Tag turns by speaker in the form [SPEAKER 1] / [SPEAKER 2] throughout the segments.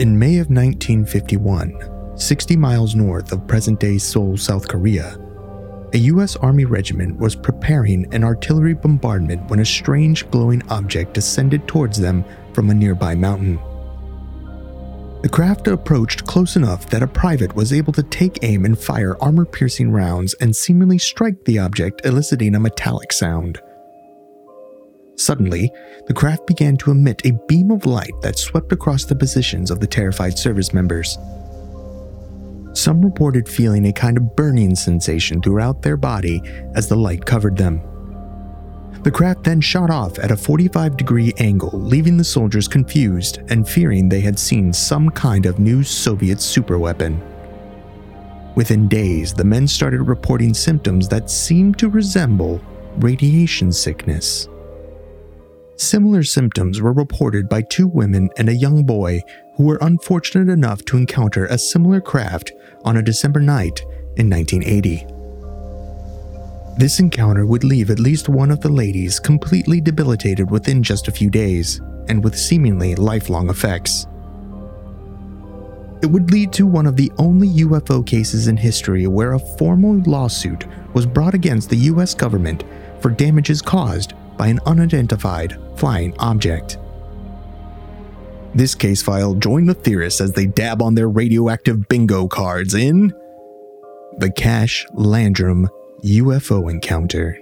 [SPEAKER 1] In May of 1951, 60 miles north of present day Seoul, South Korea, a U.S. Army regiment was preparing an artillery bombardment when a strange glowing object descended towards them from a nearby mountain. The craft approached close enough that a private was able to take aim and fire armor piercing rounds and seemingly strike the object, eliciting a metallic sound. Suddenly, the craft began to emit a beam of light that swept across the positions of the terrified service members. Some reported feeling a kind of burning sensation throughout their body as the light covered them. The craft then shot off at a 45 degree angle, leaving the soldiers confused and fearing they had seen some kind of new Soviet superweapon. Within days, the men started reporting symptoms that seemed to resemble radiation sickness. Similar symptoms were reported by two women and a young boy who were unfortunate enough to encounter a similar craft on a December night in 1980. This encounter would leave at least one of the ladies completely debilitated within just a few days, and with seemingly lifelong effects. It would lead to one of the only UFO cases in history where a formal lawsuit was brought against the US government for damages caused by an unidentified flying object. This case file join the theorists as they dab on their radioactive bingo cards in the Cash Landrum UFO Encounter.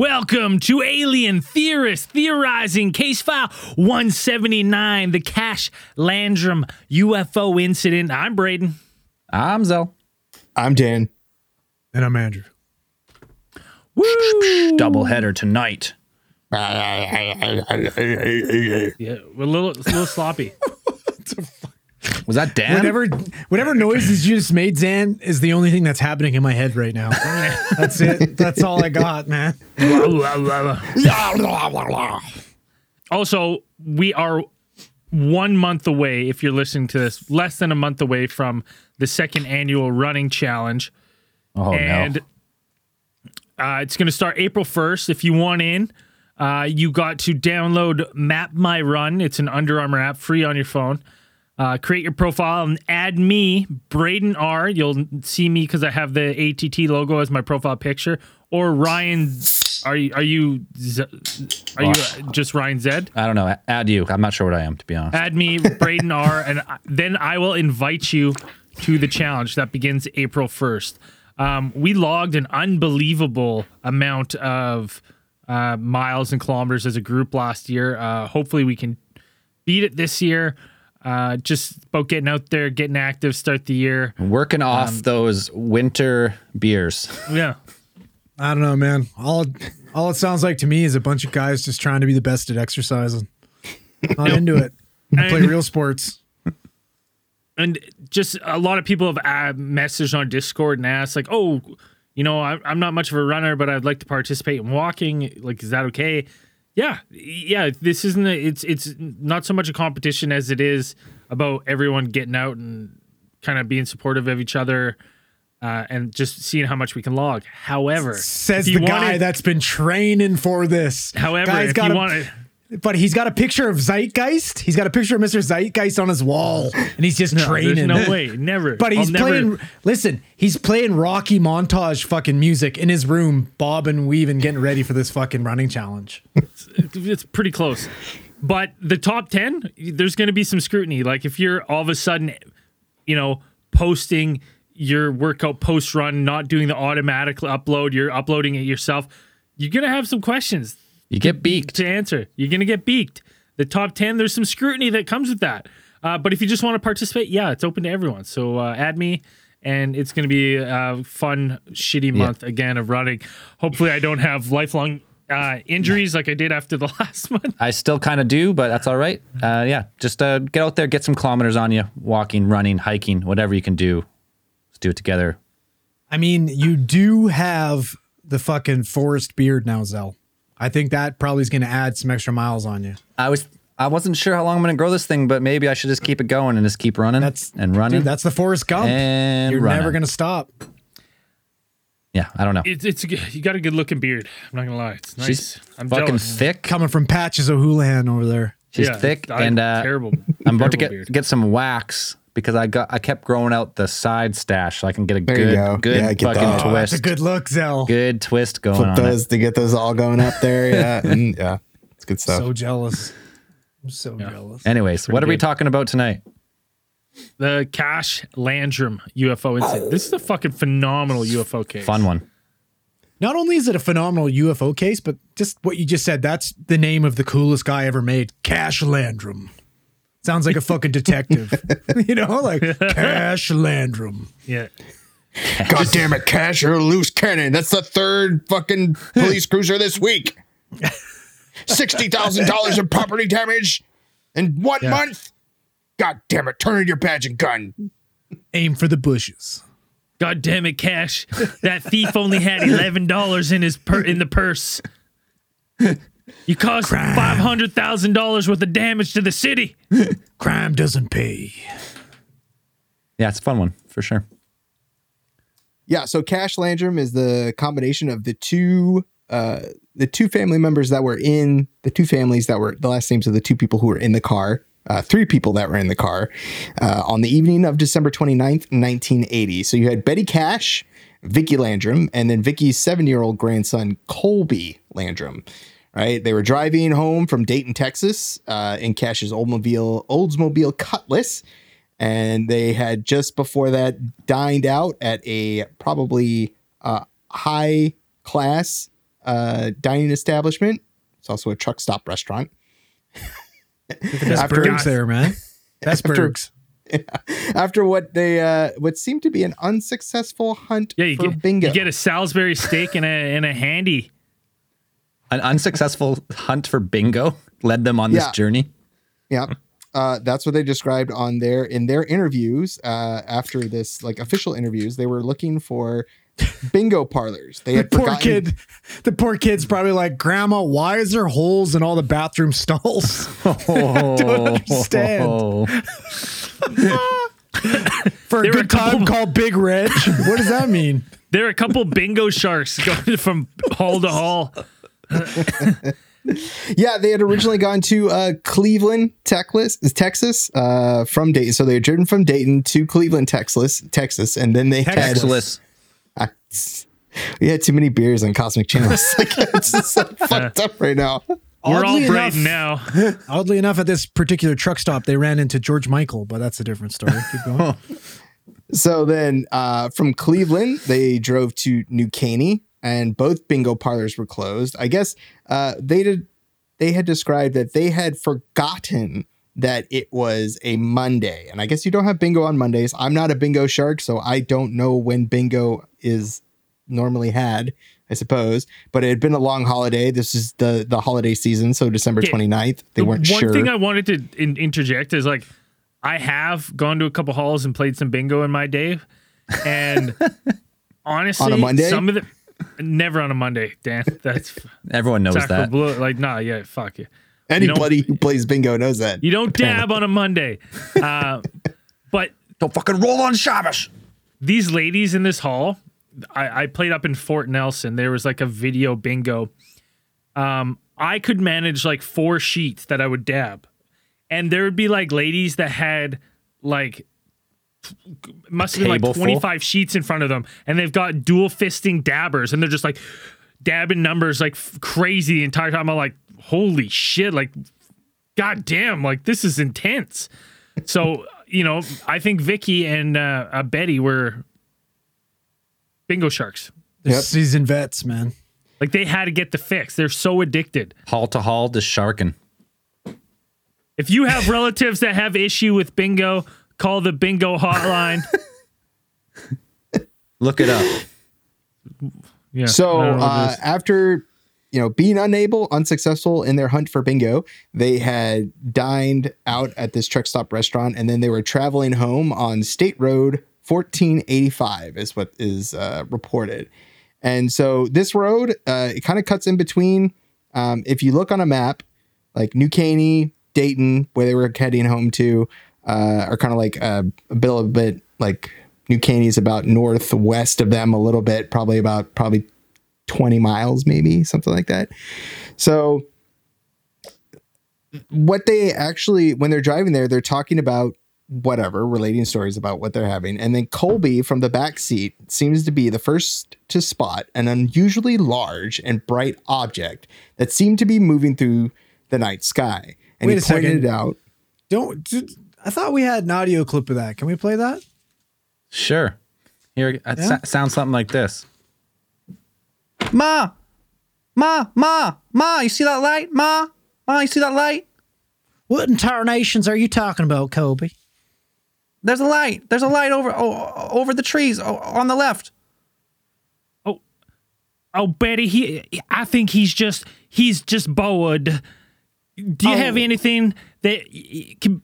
[SPEAKER 2] Welcome to Alien Theorist Theorizing Case File 179, the Cash Landrum UFO incident. I'm Braden.
[SPEAKER 3] I'm Zell.
[SPEAKER 1] I'm Dan.
[SPEAKER 4] And I'm Andrew.
[SPEAKER 2] Woo!
[SPEAKER 3] Double header tonight.
[SPEAKER 2] Yeah, we're a little, a little sloppy.
[SPEAKER 3] Was that Dan?
[SPEAKER 4] Whatever whatever noises you just made, Zan, is the only thing that's happening in my head right now. that's it. That's all I got, man.
[SPEAKER 2] also, we are one month away, if you're listening to this, less than a month away from the second annual running challenge.
[SPEAKER 3] Oh
[SPEAKER 2] and
[SPEAKER 3] no.
[SPEAKER 2] uh, it's going to start April 1st. If you want in, uh, you got to download Map My Run. It's an Under Armour app, free on your phone. Uh, create your profile and add me, Braden R. You'll see me because I have the ATT logo as my profile picture. Or Ryan, are you are you are you uh, just Ryan Zed?
[SPEAKER 3] I don't know. Add you. I'm not sure what I am, to be honest.
[SPEAKER 2] Add me, Braden R, and I- then I will invite you to the challenge that begins April 1st. Um, we logged an unbelievable amount of uh, miles and kilometers as a group last year. Uh, hopefully, we can beat it this year. Uh, just about getting out there, getting active, start the year.
[SPEAKER 3] Working off
[SPEAKER 2] Um,
[SPEAKER 3] those winter beers.
[SPEAKER 2] Yeah.
[SPEAKER 4] I don't know, man. All all it sounds like to me is a bunch of guys just trying to be the best at exercising. Not into it. I play real sports.
[SPEAKER 2] and just a lot of people have uh, messaged on Discord and asked like, "Oh, you know, I, I'm not much of a runner, but I'd like to participate in walking. Like, is that okay?" Yeah, yeah. This isn't. A, it's it's not so much a competition as it is about everyone getting out and kind of being supportive of each other. Uh, and just seeing how much we can log. However,
[SPEAKER 4] Says the
[SPEAKER 2] you
[SPEAKER 4] guy that's been training for this.
[SPEAKER 2] However,
[SPEAKER 4] Guy's
[SPEAKER 2] if
[SPEAKER 4] got
[SPEAKER 2] you want
[SPEAKER 4] but he's got a picture of Zeitgeist. He's got a picture of Mr. Zeitgeist on his wall, and he's just
[SPEAKER 2] there's
[SPEAKER 4] training.
[SPEAKER 2] no way, never.
[SPEAKER 4] But he's
[SPEAKER 2] I'll never-
[SPEAKER 4] playing. Listen, he's playing Rocky montage fucking music in his room, bobbing, and weaving, getting ready for this fucking running challenge.
[SPEAKER 2] it's pretty close. But the top 10, there's going to be some scrutiny. Like if you're all of a sudden, you know, posting your workout post run, not doing the automatic upload, you're uploading it yourself, you're going to have some questions
[SPEAKER 3] You get beaked.
[SPEAKER 2] to answer. You're going to get beaked. The top 10, there's some scrutiny that comes with that. Uh, but if you just want to participate, yeah, it's open to everyone. So uh, add me. And it's going to be a fun, shitty month again of running. Hopefully, I don't have lifelong uh, injuries like I did after the last one.
[SPEAKER 3] I still kind of do, but that's all right. Uh, yeah, just uh, get out there, get some kilometers on you, walking, running, hiking, whatever you can do. Let's do it together.
[SPEAKER 4] I mean, you do have the fucking forest beard now, Zell. I think that probably is going to add some extra miles on you.
[SPEAKER 3] I was I wasn't sure how long I'm gonna grow this thing, but maybe I should just keep it going and just keep running.
[SPEAKER 4] That's
[SPEAKER 3] and running.
[SPEAKER 4] Dude, that's the Forrest Gump.
[SPEAKER 3] And
[SPEAKER 4] You're
[SPEAKER 3] running.
[SPEAKER 4] never going to stop.
[SPEAKER 3] yeah, I don't know.
[SPEAKER 2] It's it's a you got a good looking beard. I'm not gonna lie. It's nice.
[SPEAKER 3] She's
[SPEAKER 2] I'm
[SPEAKER 3] fucking
[SPEAKER 2] jealous.
[SPEAKER 3] thick.
[SPEAKER 4] Coming from Patches of O'Houlihan over there.
[SPEAKER 3] She's
[SPEAKER 2] Yeah,
[SPEAKER 3] thick
[SPEAKER 2] I-
[SPEAKER 3] and uh,
[SPEAKER 2] terrible.
[SPEAKER 3] I'm about to get
[SPEAKER 2] beard.
[SPEAKER 3] get some wax because I got I kept growing out the side stash so I can get a
[SPEAKER 1] There
[SPEAKER 3] good
[SPEAKER 1] go.
[SPEAKER 3] good
[SPEAKER 1] Yeah, get
[SPEAKER 3] fucking
[SPEAKER 1] that.
[SPEAKER 4] Oh, that's
[SPEAKER 3] twist.
[SPEAKER 4] a good look, Zell.
[SPEAKER 3] good twist going
[SPEAKER 1] Flip
[SPEAKER 3] on
[SPEAKER 1] those
[SPEAKER 3] it.
[SPEAKER 1] to get those all going up there. Yeah. Mm, yeah. It's good stuff.
[SPEAKER 4] So jealous. I'm so jealous.
[SPEAKER 3] Anyways, what are we talking about tonight?
[SPEAKER 2] The Cash Landrum UFO incident. This is a fucking phenomenal UFO case.
[SPEAKER 3] Fun one.
[SPEAKER 4] Not only is it a phenomenal UFO case, but just what you just said, that's the name of the coolest guy ever made. Cash Landrum. Sounds like a fucking detective. you know, like Cash Landrum.
[SPEAKER 2] Yeah.
[SPEAKER 1] God damn it, Cash, you're a loose cannon. That's the third fucking police cruiser this week. $60,000 in property damage in one month. God damn it, turn in your badge and gun.
[SPEAKER 4] Aim for the bushes.
[SPEAKER 2] God damn it, Cash. That thief only had eleven dollars in his per- in the purse. You caused five hundred thousand dollars worth of damage to the city.
[SPEAKER 4] Crime doesn't pay.
[SPEAKER 3] Yeah, it's a fun one for sure.
[SPEAKER 1] Yeah, so Cash Landrum is the combination of the two uh the two family members that were in the two families that were the last names of the two people who were in the car. Uh, three people that were in the car uh, on the evening of December 29th, 1980. So you had Betty Cash, Vicky Landrum, and then Vicky's seven year old grandson, Colby Landrum. Right? They were driving home from Dayton, Texas, uh, in Cash's Oldsmobile, Oldsmobile Cutlass and they had just before that dined out at a probably uh, high class uh, dining establishment. It's also a truck stop restaurant.
[SPEAKER 4] Best
[SPEAKER 1] After-
[SPEAKER 4] bergs there, man. Best
[SPEAKER 1] After-
[SPEAKER 4] bergs.
[SPEAKER 1] After what they uh, what seemed to be an unsuccessful hunt
[SPEAKER 2] Yeah, you
[SPEAKER 1] for
[SPEAKER 2] get
[SPEAKER 1] bingo.
[SPEAKER 2] you get a Salisbury steak and a and a handy.
[SPEAKER 3] An unsuccessful hunt for bingo led them on this journey.
[SPEAKER 1] Yeah. Uh, that's what they described on their in their interviews uh, after this like official interviews they were looking for bingo parlors they had
[SPEAKER 4] Poor
[SPEAKER 1] forgotten-
[SPEAKER 4] kid. The poor kid's probably like, Grandma, why is there holes in all the bathroom stalls?
[SPEAKER 3] Oh,
[SPEAKER 4] don't understand. For a
[SPEAKER 2] There a
[SPEAKER 4] good time
[SPEAKER 2] couple-
[SPEAKER 4] called Big Reg. What does that mean?
[SPEAKER 2] There are a couple bingo sharks going from hall to hall.
[SPEAKER 1] Yeah, they had originally gone to uh, Cleveland, Texas, Texas, uh, from Dayton. So they had driven from Dayton to Cleveland, Texas, Texas, and then they
[SPEAKER 3] Excellent.
[SPEAKER 1] had we had too many beers on Cosmic Channels. like, it's just so fucked up right now.
[SPEAKER 2] We're all
[SPEAKER 4] Oddly
[SPEAKER 2] braiding
[SPEAKER 4] enough-
[SPEAKER 2] now.
[SPEAKER 4] Oddly enough, at this particular truck stop, they ran into George Michael, but that's a different story. Keep going.
[SPEAKER 1] So then uh, from Cleveland, they drove to New Caney, and both bingo parlors were closed. I guess uh, they did. They had described that they had forgotten that it was a Monday, and I guess you don't have bingo on Mondays. I'm not a bingo shark, so I don't know when bingo is normally had. I suppose, but it had been a long holiday. This is the the holiday season, so December
[SPEAKER 2] Okay.
[SPEAKER 1] 29th. They weren't
[SPEAKER 2] One
[SPEAKER 1] sure.
[SPEAKER 2] thing I wanted to in- interject is like, I have gone to a couple halls and played some bingo in my day, and honestly,
[SPEAKER 1] On a Monday?
[SPEAKER 2] some of the never on a Monday, Dan. That's
[SPEAKER 3] Everyone knows that.
[SPEAKER 2] bleu. Like, nah, yeah, fuck you.
[SPEAKER 1] Anybody who plays bingo knows that.
[SPEAKER 2] You don't dab on a Monday. Uh, but
[SPEAKER 3] Don't fucking roll on Shabbos.
[SPEAKER 2] these ladies in this hall, I, I played up in Fort Nelson. There was like a video bingo. Um, I could manage like four sheets that I would dab, and there would be like ladies that had like must have been like
[SPEAKER 3] table full?
[SPEAKER 2] 25 sheets in front of them, and they've got dual fisting dabbers, and they're just like dabbing numbers like f- crazy the entire time. I'm like, holy shit, like, god damn, like this is intense. So you know, I think Vicky and uh, uh, Betty were bingo sharks.
[SPEAKER 4] They're
[SPEAKER 1] Yep.
[SPEAKER 4] Seasoned vets, man.
[SPEAKER 2] Like they had to get the fix. They're so addicted.
[SPEAKER 3] Hall to hall, just sharking.
[SPEAKER 2] If you have relatives that have issue with bingo, call the bingo hotline.
[SPEAKER 3] Look it up.
[SPEAKER 2] Yeah.
[SPEAKER 1] So
[SPEAKER 2] I don't know what it
[SPEAKER 1] uh, after you know being unable, unsuccessful in their hunt for bingo, they had dined out at this truck stop restaurant, and then they were traveling home on State Road 1485, is what is uh, reported. And so this road, uh, it kind of cuts in between. Um, if you look on a map, like New Caney, Dayton, where they were heading home to, uh, are kind of like uh, a bit, a bit like New Caney is about northwest of them a little bit, probably about probably 20 miles, maybe something like that. So what they actually when they're driving there, they're talking about whatever, relating stories about what they're having. And then Colby from the back seat seems to be the first to spot an unusually large and bright object that seemed to be moving through the night sky. And
[SPEAKER 4] Wait
[SPEAKER 1] he
[SPEAKER 4] a
[SPEAKER 1] pointed
[SPEAKER 4] second.
[SPEAKER 1] it out.
[SPEAKER 4] Don't. D- I thought we had an audio clip of that. Can we play that?
[SPEAKER 3] Sure. Here, it
[SPEAKER 4] Yeah?
[SPEAKER 3] sa- sounds something like this. Ma, ma, ma, ma. You see that light, ma, ma. You see that light?
[SPEAKER 4] What in tarnations are you talking about, Kobe?
[SPEAKER 3] There's a light. There's a light over oh, over the trees oh, on the left.
[SPEAKER 2] Oh, oh, Betty, he I think he's just he's just bored. Do you oh. have
[SPEAKER 4] Oh.
[SPEAKER 2] anything that can,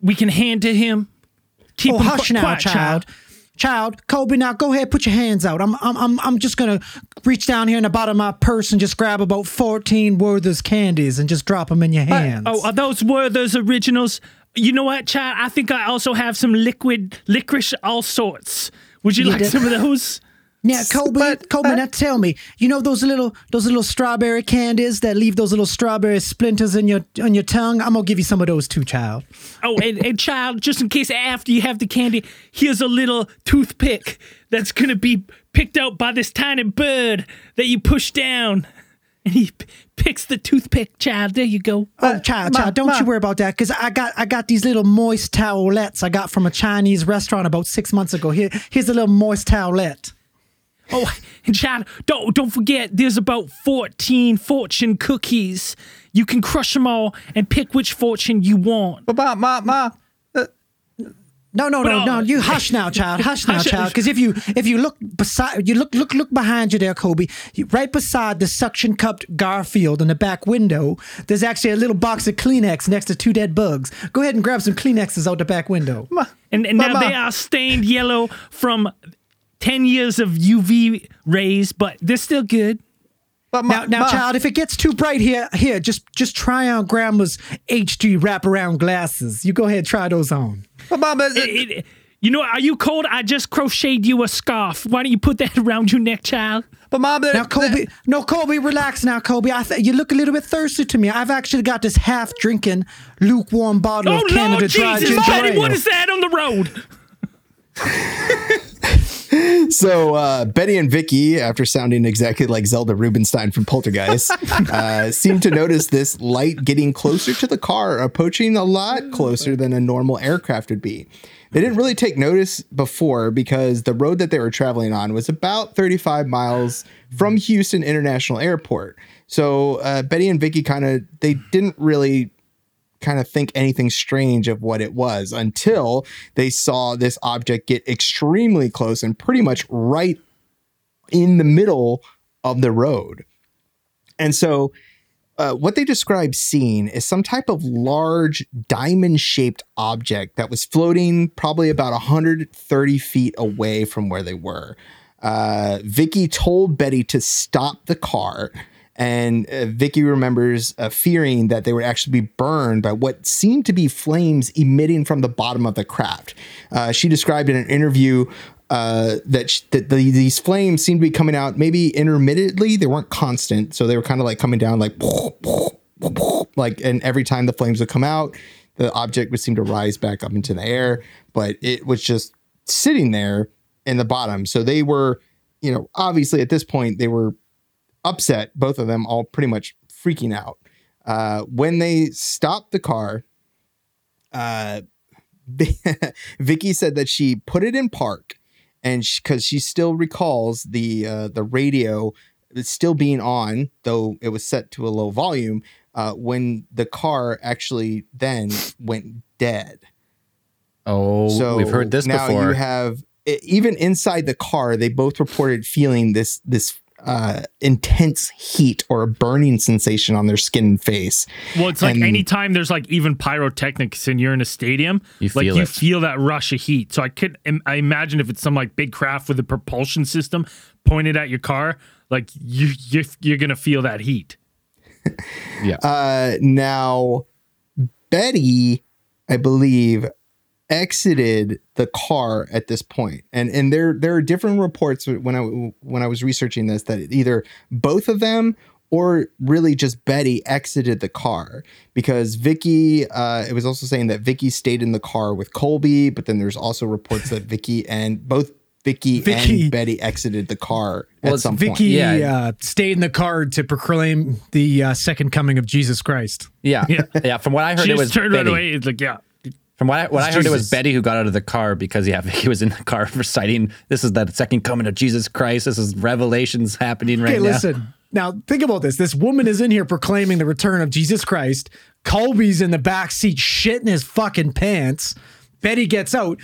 [SPEAKER 2] we can hand to him? Keep
[SPEAKER 4] oh,
[SPEAKER 2] him
[SPEAKER 4] hush
[SPEAKER 2] qui-
[SPEAKER 4] now,
[SPEAKER 2] quiet,
[SPEAKER 4] child. Child, Kobe, now go ahead, put your hands out. I'm, I'm, I'm, I'm just gonna reach down here in the bottom of my purse and just grab about 14 Werther's candies and just drop them in your uh, oh, hands.
[SPEAKER 2] Oh, are those Werther's originals? You know what, child? I think I also have some liquid licorice, all sorts. Would you
[SPEAKER 4] You
[SPEAKER 2] like
[SPEAKER 4] did-
[SPEAKER 2] some of those?
[SPEAKER 4] Now, Kobe,
[SPEAKER 3] but-
[SPEAKER 4] now tell me, you know those little those little strawberry candies that leave those little strawberry splinters in your on your tongue? I'm gonna give you some of those too, child.
[SPEAKER 2] Oh, and, and child, just in case after you have the candy, here's a little toothpick that's gonna be picked out by this tiny bird that you push down, and he p- picks the toothpick. Child, there you go.
[SPEAKER 4] Oh, uh, child,
[SPEAKER 3] Ma-
[SPEAKER 4] child, don't
[SPEAKER 3] Ma.
[SPEAKER 4] you worry about that, cause I got I got these little moist towelettes I got from a Chinese restaurant about six months ago. Here, here's a little moist towelette.
[SPEAKER 2] Oh, and child, don't don't forget, there's about 14 fortune cookies. You can crush them all and pick which fortune you want.
[SPEAKER 3] But ma, ma, ma.
[SPEAKER 4] No, no, no,
[SPEAKER 2] But,
[SPEAKER 4] no.
[SPEAKER 2] uh,
[SPEAKER 4] You hush now, child. Hush now, child. Because if you if you look beside you look look look behind you there, Kobe. you- Right beside the suction cupped Garfield in the back window, there's actually a little box of Kleenex next to two dead bugs. Go ahead and grab some Kleenexes out the back window.
[SPEAKER 2] Ma, And, and now
[SPEAKER 3] Mama.
[SPEAKER 2] they are stained yellow from 10 years of UV rays, but they're still good.
[SPEAKER 3] But ma,
[SPEAKER 4] Now, now,
[SPEAKER 3] ma.
[SPEAKER 4] child, if it gets too bright here, here, just just try on Grandma's HD wraparound glasses. You go ahead, try those on.
[SPEAKER 3] But Mama, but-
[SPEAKER 2] It- it- you know, are you cold? I just crocheted you a scarf. Why don't you put that around your neck, child?
[SPEAKER 3] but ma, but-
[SPEAKER 4] Now, Kobe, no, Kobe, relax now, Kobe. I th- you look a little bit thirsty to me. I've actually got this half drinking, lukewarm bottle
[SPEAKER 2] Oh,
[SPEAKER 4] of Canada
[SPEAKER 2] Lord
[SPEAKER 4] Dry
[SPEAKER 2] Jesus,
[SPEAKER 4] ginger
[SPEAKER 2] Betty,
[SPEAKER 4] ale.
[SPEAKER 2] what is that on the road?
[SPEAKER 1] So uh, Betty and Vicky, after sounding exactly like Zelda Rubinstein from Poltergeist, uh, seem to notice this light getting closer to the car, approaching a lot closer than a normal aircraft would be. They didn't really take notice before because the road that they were traveling on was about 35 miles from Houston International Airport. So uh, Betty and Vicky kind of they didn't really kind of think anything strange of what it was until they saw this object get extremely close and pretty much right in the middle of the road. And so, uh, what they describe seeing is some type of large diamond shaped object that was floating probably about 130 feet away from where they were. Uh, Vicky told Betty to stop the car. And uh, Vicky remembers uh, fearing that they would actually be burned by what seemed to be flames emitting from the bottom of the craft. Uh, she described in an interview uh, that, sh- that the, these flames seemed to be coming out maybe intermittently. They weren't constant, so they were kind of like coming down like like, and every time the flames would come out, the object would seem to rise back up into the air, but it was just sitting there in the bottom. So they were, you know, obviously at this point they were upset, both of them all pretty much freaking out. Uh, when they stopped the car, uh, Vicky said that she put it in park, and because she still recalls the uh, the radio still being on, though it was set to a low volume. Uh, when the car actually then went dead.
[SPEAKER 3] oh,
[SPEAKER 1] So
[SPEAKER 3] we've heard this
[SPEAKER 1] now
[SPEAKER 3] before.
[SPEAKER 1] you have even inside the car, they both reported feeling this this uh, intense heat or a burning sensation on their skin and face.
[SPEAKER 2] Well, it's like
[SPEAKER 1] And-
[SPEAKER 2] anytime there's like even pyrotechnics and you're in a stadium,
[SPEAKER 3] You
[SPEAKER 2] like
[SPEAKER 3] feel
[SPEAKER 2] you
[SPEAKER 3] it.
[SPEAKER 2] feel that rush of heat. So I could, I imagine if it's some like big craft with a propulsion system pointed at your car, like you, you you're gonna feel that heat.
[SPEAKER 3] Yeah.
[SPEAKER 1] Uh, now, Betty, I believe, exited the car at this point, and and there there are different reports when I when I was researching this that either both of them or really just Betty exited the car because Vicky. Uh, it was also saying that Vicky stayed in the car with Colby, but then there's also reports that Vicky and both. Vicky,
[SPEAKER 4] Vicky-
[SPEAKER 1] and Betty exited the car
[SPEAKER 3] Well,
[SPEAKER 1] at some
[SPEAKER 4] Vicky
[SPEAKER 1] point.
[SPEAKER 3] Yeah.
[SPEAKER 4] uh, stayed in the car to proclaim the uh, second coming of Jesus Christ.
[SPEAKER 3] yeah. Yeah. yeah. From what I heard,
[SPEAKER 2] She
[SPEAKER 3] it was
[SPEAKER 2] turned right away. It's like, yeah,
[SPEAKER 3] From what I, what I heard, it was Betty who got out of the car because yeah, Vicky was in the car reciting, "This is the second coming of Jesus Christ. This is revelations happening right
[SPEAKER 4] Okay,
[SPEAKER 3] now."
[SPEAKER 4] listen. Now think about this. This woman is in here proclaiming the return of Jesus Christ. Colby's in the back seat shitting his fucking pants. Betty gets out.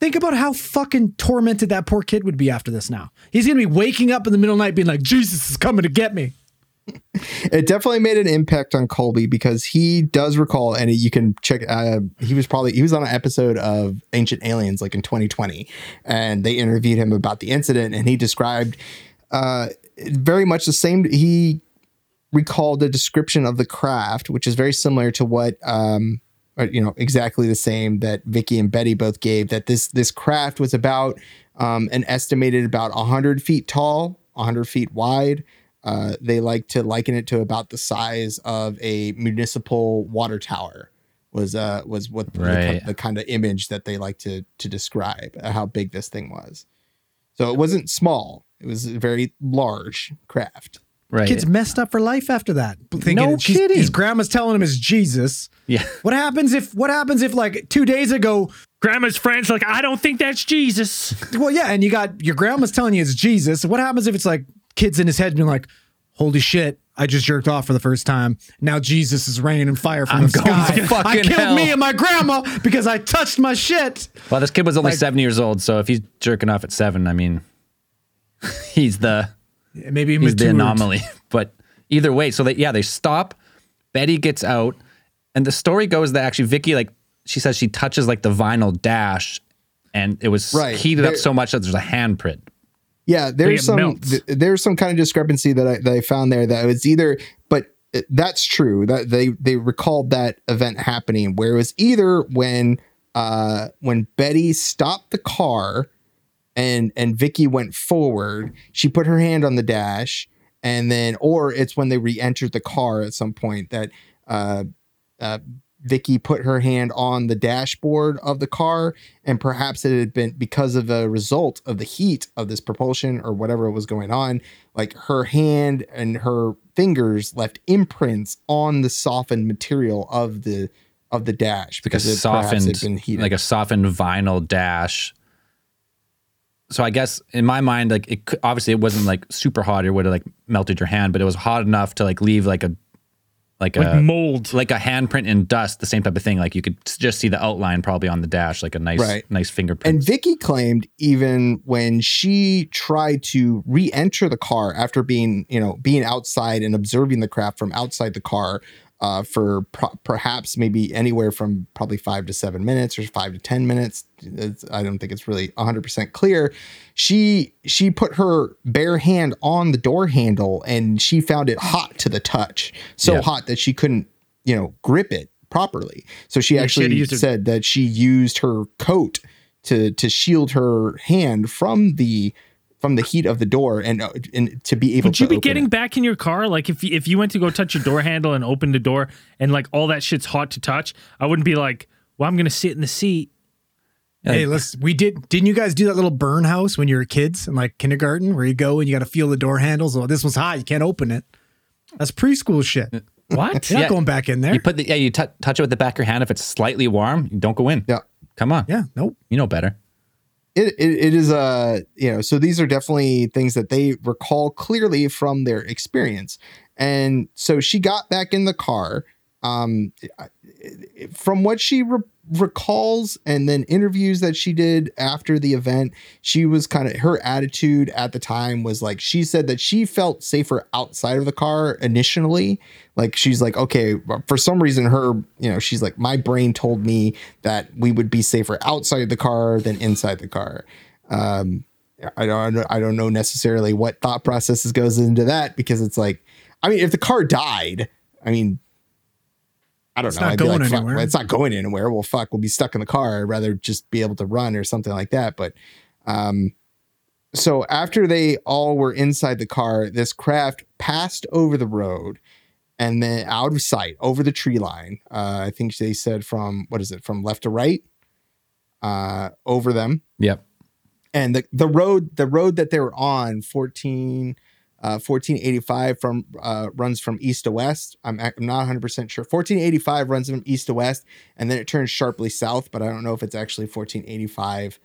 [SPEAKER 4] Think about how fucking tormented that poor kid would be after this now. He's gonna be waking up in the middle of the night being like, Jesus is coming to get me.
[SPEAKER 1] It definitely made an impact on Colby because he does recall, and you can check. Uh, he was probably he was on an episode of Ancient Aliens, like in 2020, and they interviewed him about the incident, and he described uh, very much the same. He recalled a description of the craft, which is very similar to what. Um, or, you know exactly the same that Vicky and Betty both gave that this this craft was about um, an estimated about 100 feet tall 100 feet wide uh, they like to liken it to about the size of a municipal water tower was uh was what the,
[SPEAKER 3] Right.
[SPEAKER 1] the, kind of image that they like to to describe uh, how big this thing was so it wasn't small it was a very large craft
[SPEAKER 3] right?
[SPEAKER 4] Kid's messed up for life after that. Thinking
[SPEAKER 3] No
[SPEAKER 4] she's-
[SPEAKER 3] kidding.
[SPEAKER 4] His grandma's telling him it's Jesus.
[SPEAKER 3] yeah.
[SPEAKER 4] What happens if what happens if like two days ago
[SPEAKER 2] grandma's friends like, I don't think that's Jesus.
[SPEAKER 4] Well, yeah, and you got your grandma's telling you it's Jesus. What happens if it's like kids in his head being like, "Holy shit, I just jerked off for the first time. Now Jesus is raining and fire from
[SPEAKER 3] I'm
[SPEAKER 4] the
[SPEAKER 3] going
[SPEAKER 4] sky.
[SPEAKER 3] to fucking
[SPEAKER 4] I killed
[SPEAKER 3] hell."
[SPEAKER 4] me and my grandma because I touched my shit."
[SPEAKER 3] Well, this kid was only
[SPEAKER 4] Like-
[SPEAKER 3] seven years old, so if he's jerking off at seven, I mean, he's the
[SPEAKER 4] Maybe
[SPEAKER 3] he's the
[SPEAKER 4] matured.
[SPEAKER 3] anomaly. But either way, so they yeah they stop. Betty gets out, and the story goes that actually Vicky like she says she touches like the vinyl dash, and it was
[SPEAKER 1] Right.
[SPEAKER 3] heated up so much that there's a handprint.
[SPEAKER 1] Yeah, there's some th- there's some kind of discrepancy that I that I found there that it was either but that's true that they they recalled that event happening where it was either when uh when Betty stopped the car and and Vicky went forward, she put her hand on the dash and then or it's when they re-entered the car at some point that uh uh Vicky put her hand on the dashboard of the car, and perhaps it had been because of a result of the heat of this propulsion or whatever was going on. Like her hand and her fingers left imprints on the softened material of the of the dash
[SPEAKER 3] like a
[SPEAKER 1] it perhaps had
[SPEAKER 3] softened like a softened vinyl dash so i guess in my mind like it obviously it wasn't like super hot or would have like melted your hand but it was hot enough to like leave like a like,
[SPEAKER 2] Like
[SPEAKER 3] a
[SPEAKER 2] mold.
[SPEAKER 3] like a handprint in dust the same type of thing like you could just see the outline probably on the dash like a nice
[SPEAKER 1] Right.
[SPEAKER 3] nice fingerprint
[SPEAKER 1] And Vicky claimed even when she tried to re-enter the car after being, you know, being outside and observing the craft from outside the car uh, for pro- perhaps maybe anywhere from probably five to seven minutes or five to ten minutes. It's, I don't think it's really 100% clear. She she put her bare hand on the door handle and she found it hot to the touch, so
[SPEAKER 3] Yeah.
[SPEAKER 1] hot that she couldn't, you know, grip it properly. So she
[SPEAKER 2] she had
[SPEAKER 1] actually
[SPEAKER 2] her-
[SPEAKER 1] said that she used her coat to to shield her hand from the from the heat of the door and uh, and to be able
[SPEAKER 2] Would
[SPEAKER 1] to
[SPEAKER 2] you be
[SPEAKER 1] open
[SPEAKER 2] getting
[SPEAKER 1] it.
[SPEAKER 2] back in your car? Like if if you went to go touch your door handle and open the door and like all that shit's hot to touch, I wouldn't be like, well, I'm gonna sit in the seat.
[SPEAKER 4] Hey, let's. we did. Didn't you guys do that little burn house when you were kids in like kindergarten, where you go and you got to feel the door handles? Oh, this one's hot. You can't open it. That's preschool shit. What? You're
[SPEAKER 2] What?
[SPEAKER 4] not
[SPEAKER 3] Yeah.
[SPEAKER 4] going back in there.
[SPEAKER 3] you put the yeah you tou touch it with the back of your hand if it's slightly warm don't go in
[SPEAKER 1] Yeah.
[SPEAKER 3] come on
[SPEAKER 4] yeah, nope.
[SPEAKER 3] you know better
[SPEAKER 1] it, it, it is a you know so these are definitely things that they recall clearly from their experience and so she got back in the car um, from what she re- recalls and then interviews that she did after the event, she was kind of her attitude at the time was like she said that she felt safer outside of the car initially. Like she's like, okay, for some reason, her, you know, she's like, my brain told me that we would be safer outside the car than inside the car. Um, I don't, I don't know necessarily what thought processes goes into that because it's like, I mean, if the car died, I mean, I don't know.
[SPEAKER 4] It's
[SPEAKER 1] know.
[SPEAKER 4] not
[SPEAKER 1] I'd
[SPEAKER 4] going
[SPEAKER 1] like,
[SPEAKER 4] anywhere.
[SPEAKER 1] it's not going anywhere. Well, fuck, we'll be stuck in the car. I'd rather just be able to run or something like that. But, um, so after they all were inside the car, this craft passed over the road and then out of sight over the tree line. Uh, I think they said from what is it from left to right, uh, over them
[SPEAKER 3] Yep.
[SPEAKER 1] and the the road the road that they were on 14 uh 1485 from uh runs from east to west i'm, I'm not 100% sure 1485 runs from east to west and then it turns sharply south but i don't know if it's actually 1485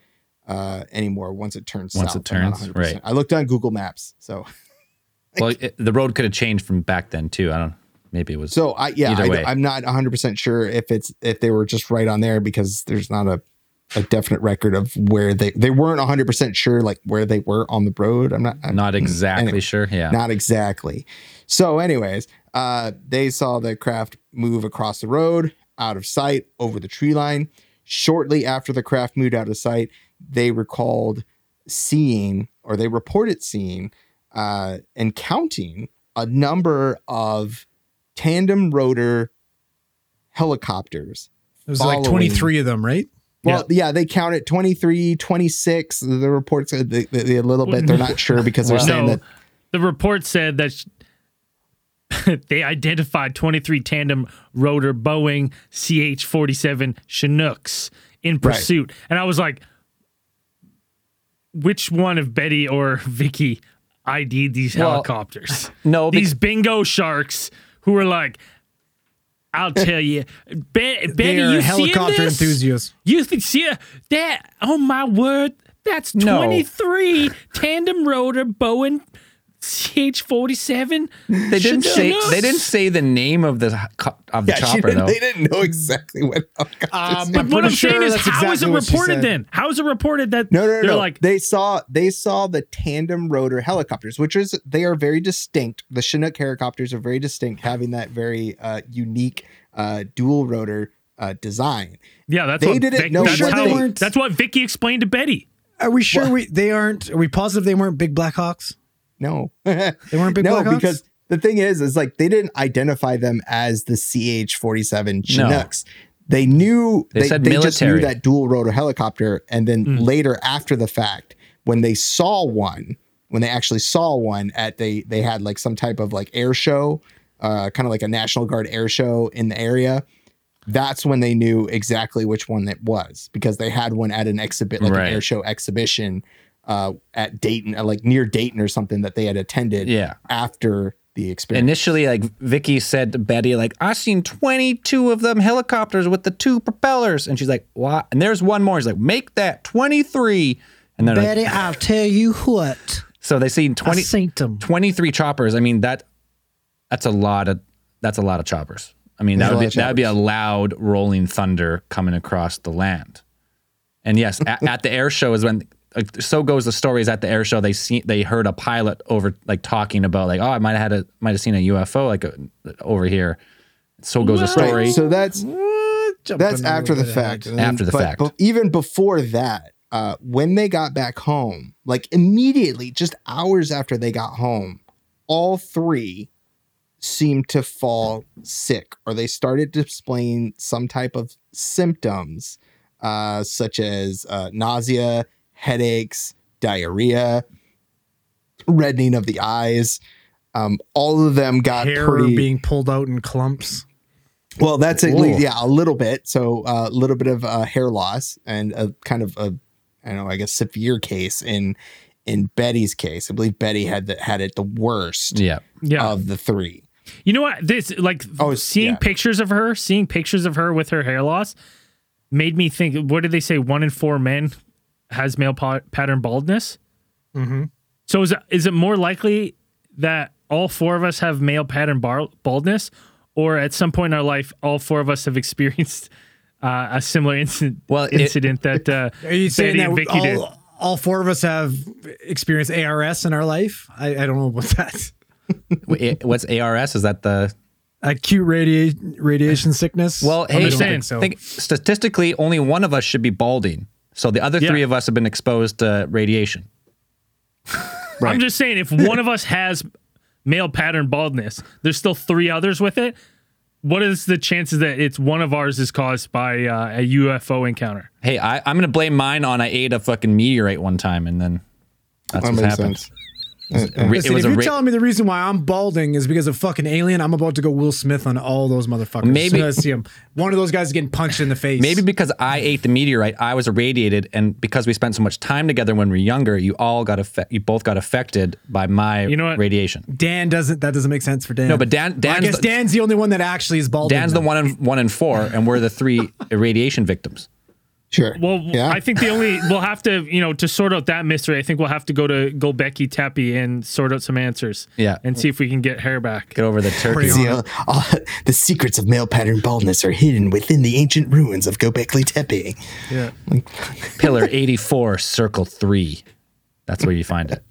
[SPEAKER 1] uh anymore once it turns
[SPEAKER 3] Once
[SPEAKER 1] south
[SPEAKER 3] it turns, right.
[SPEAKER 1] i looked on google maps so
[SPEAKER 3] Well, it, the road could have changed from back then too. I don't. Maybe it was.
[SPEAKER 1] so i yeah. I, i'm not 100% sure if it's if they were just right on there because there's not a a definite record of where they they weren't 100% sure like where they were on the road i'm not I'm,
[SPEAKER 3] not exactly
[SPEAKER 1] anyway.
[SPEAKER 3] sure. Yeah.
[SPEAKER 1] Not exactly. So, anyways, uh, they saw the craft move across the road, out of sight, over the tree line. Shortly after the craft moved out of sight, they recalled seeing, or they reported seeing, uh, and counting a number of tandem rotor helicopters.
[SPEAKER 4] It was like 23 of them, right?
[SPEAKER 1] Well, yeah, they counted 23, 26. The reports, uh, they, they, a little bit, they're not sure because they're
[SPEAKER 2] Well,
[SPEAKER 1] saying
[SPEAKER 2] no,
[SPEAKER 1] that
[SPEAKER 2] the report said that sh- they identified 23 tandem rotor Boeing CH 47 Chinooks in pursuit. And I was like, which one of Betty or Vicky ID'd these
[SPEAKER 3] Well,
[SPEAKER 2] helicopters?
[SPEAKER 3] no,
[SPEAKER 2] these bingo sharks who were like, I'll tell you, Be- Betty, you
[SPEAKER 4] helicopter
[SPEAKER 2] this?
[SPEAKER 4] enthusiasists.
[SPEAKER 2] You th- see uh, that? Oh my word! That's
[SPEAKER 3] No.
[SPEAKER 2] twenty three tandem rotor Boeing CH forty seven.
[SPEAKER 3] They didn't say. They didn't say the name of the of the
[SPEAKER 1] Yeah,
[SPEAKER 3] chopper
[SPEAKER 1] didn't-
[SPEAKER 3] though.
[SPEAKER 1] they didn't know exactly what. helicopters
[SPEAKER 4] Um,
[SPEAKER 1] were.
[SPEAKER 4] I'm
[SPEAKER 2] What I'm
[SPEAKER 4] pretty
[SPEAKER 2] saying is,
[SPEAKER 4] that's
[SPEAKER 2] how is
[SPEAKER 4] exactly
[SPEAKER 2] it reported
[SPEAKER 4] said.
[SPEAKER 2] then? How is it reported that
[SPEAKER 1] no, no, no,
[SPEAKER 2] they're
[SPEAKER 1] no.
[SPEAKER 2] like
[SPEAKER 1] they saw they saw the tandem rotor helicopters, which is they are very distinct. The Chinook helicopters are very distinct, having that very uh, unique uh, dual rotor uh, design.
[SPEAKER 2] yeah? That's
[SPEAKER 1] They
[SPEAKER 2] what
[SPEAKER 1] didn't
[SPEAKER 2] Vic-
[SPEAKER 1] know
[SPEAKER 2] that's
[SPEAKER 1] what
[SPEAKER 2] how
[SPEAKER 1] they-
[SPEAKER 2] that's what Vicky explained to Betty.
[SPEAKER 4] Are we sure we they aren't? Are we positive they weren't big Blackhawks?
[SPEAKER 1] No,
[SPEAKER 4] They weren't big
[SPEAKER 1] no, because the thing is, is like they didn't identify them as the CH forty seven Chinooks. No. They knew
[SPEAKER 3] They said they military.
[SPEAKER 1] just knew that dual rotor helicopter, and then
[SPEAKER 2] Mm.
[SPEAKER 1] later after the fact, when they saw one, when they actually saw one at they they had like some type of like air show, uh, kind of like a National Guard air show in the area. That's when they knew exactly which one it was because they had one at an exhibit, like
[SPEAKER 3] Right.
[SPEAKER 1] an air show exhibition, uh, at Dayton, uh, like near Dayton or something that they had attended
[SPEAKER 3] Yeah.
[SPEAKER 1] after the experience.
[SPEAKER 3] Initially, like Vicky said to Betty, like I've seen twenty two of them helicopters with the two propellers, and she's like, "What?" And there's one more. He's like, "Make that 23. And then
[SPEAKER 4] Betty, I'll tell you what.
[SPEAKER 3] so they seen 20,
[SPEAKER 4] seen them.
[SPEAKER 3] 23 choppers. I mean that that's a lot of that's a lot of choppers. I mean
[SPEAKER 1] There's
[SPEAKER 3] that would be that would be a loud rolling thunder coming across the land. And yes, at, at the air show is when like, so goes the stories at the air show. They see they heard a pilot over like talking about like oh I might have had a might have seen a UFO like uh over here. So goes the story.
[SPEAKER 1] Right, so that's
[SPEAKER 4] Jumping
[SPEAKER 1] that's after the fact.
[SPEAKER 4] ahead.
[SPEAKER 1] And
[SPEAKER 3] After the
[SPEAKER 1] but-
[SPEAKER 3] fact.
[SPEAKER 1] but even before that, uh, when they got back home, like immediately, just hours after they got home, all three seemed to fall sick, or they started displaying some type of symptoms, uh, such as uh, nausea, headaches, diarrhea, reddening of the eyes. Um, all of them got
[SPEAKER 4] Hair
[SPEAKER 1] pretty
[SPEAKER 4] being pulled out in clumps.
[SPEAKER 1] well, that's at
[SPEAKER 3] Ooh.
[SPEAKER 1] least yeah, a little bit. So uh, a little bit of uh, hair loss and a kind of a I don't know, I guess severe case in in Betty's case. I believe Betty had the, had it the worst
[SPEAKER 3] yeah.
[SPEAKER 2] Yeah,
[SPEAKER 1] of the three.
[SPEAKER 2] you know what? This like
[SPEAKER 1] Oh,
[SPEAKER 2] seeing
[SPEAKER 1] yeah.
[SPEAKER 2] pictures of her, seeing pictures of her with her hair loss, made me think. What did they say? One in four men has male pa- pattern baldness.
[SPEAKER 4] Mm-hmm.
[SPEAKER 2] So is it, is it more likely that all four of us have male pattern bar- baldness, or at some point in our life, all four of us have experienced uh, a similar incident.
[SPEAKER 3] Well, it-
[SPEAKER 2] incident that uh,
[SPEAKER 4] Are you saying
[SPEAKER 2] Betty and
[SPEAKER 4] that
[SPEAKER 2] Vicky did.
[SPEAKER 4] all, all four of us have experienced ARS in our life? I, I don't know about that.
[SPEAKER 3] What's ARS? Is that the
[SPEAKER 4] Acute radia- radiation sickness.
[SPEAKER 3] Well,
[SPEAKER 4] I
[SPEAKER 3] hey,
[SPEAKER 4] don't
[SPEAKER 2] saying,
[SPEAKER 4] think so.
[SPEAKER 3] think statistically, only one of us should be balding. So the other
[SPEAKER 2] Yeah.
[SPEAKER 3] three of us have been exposed to radiation.
[SPEAKER 2] I'm just saying, if one of us has male pattern baldness, there's still three others with it. What is the chances that it's one of ours is caused by uh, a UFO encounter?
[SPEAKER 3] Hey, I, I'm gonna blame mine on I ate a fucking meteorite one time, and then that's
[SPEAKER 1] That
[SPEAKER 3] what happened.
[SPEAKER 1] sense.
[SPEAKER 3] A uh, uh, ra-
[SPEAKER 4] Listen,
[SPEAKER 3] it was
[SPEAKER 4] if you're
[SPEAKER 3] ra-
[SPEAKER 4] telling me the reason why I'm balding is because of fucking alien, I'm about to go Will Smith on all those motherfuckers.
[SPEAKER 3] Maybe-
[SPEAKER 4] as I see him. One of those guys is getting punched in the face.
[SPEAKER 3] Maybe because I ate the meteorite, I was irradiated, and because we spent so much time together when we were younger, you all got affected. You both got affected by my
[SPEAKER 2] You know what?
[SPEAKER 3] radiation.
[SPEAKER 4] Dan doesn't. That doesn't make sense for Dan.
[SPEAKER 3] No, but Dan-
[SPEAKER 4] Well, I
[SPEAKER 3] Dan's
[SPEAKER 4] guess
[SPEAKER 3] the-
[SPEAKER 4] Dan's the only one that actually is balding.
[SPEAKER 3] Dan's the one in one in four, and we're the three irradiation victims.
[SPEAKER 1] Sure.
[SPEAKER 2] Well,
[SPEAKER 1] yeah.
[SPEAKER 2] I think the only we'll have to, you know, to sort out that mystery. I think we'll have to go to go Göbekli Tepe and sort out some answers.
[SPEAKER 3] Yeah.
[SPEAKER 2] and see if we can get hair back.
[SPEAKER 3] Get over the turkey.
[SPEAKER 4] Pretty
[SPEAKER 1] See, uh, all- the secrets of male pattern baldness are hidden within the ancient ruins of Göbekli Tepe.
[SPEAKER 2] Yeah.
[SPEAKER 3] Pillar 84, circle 3. That's where you find it.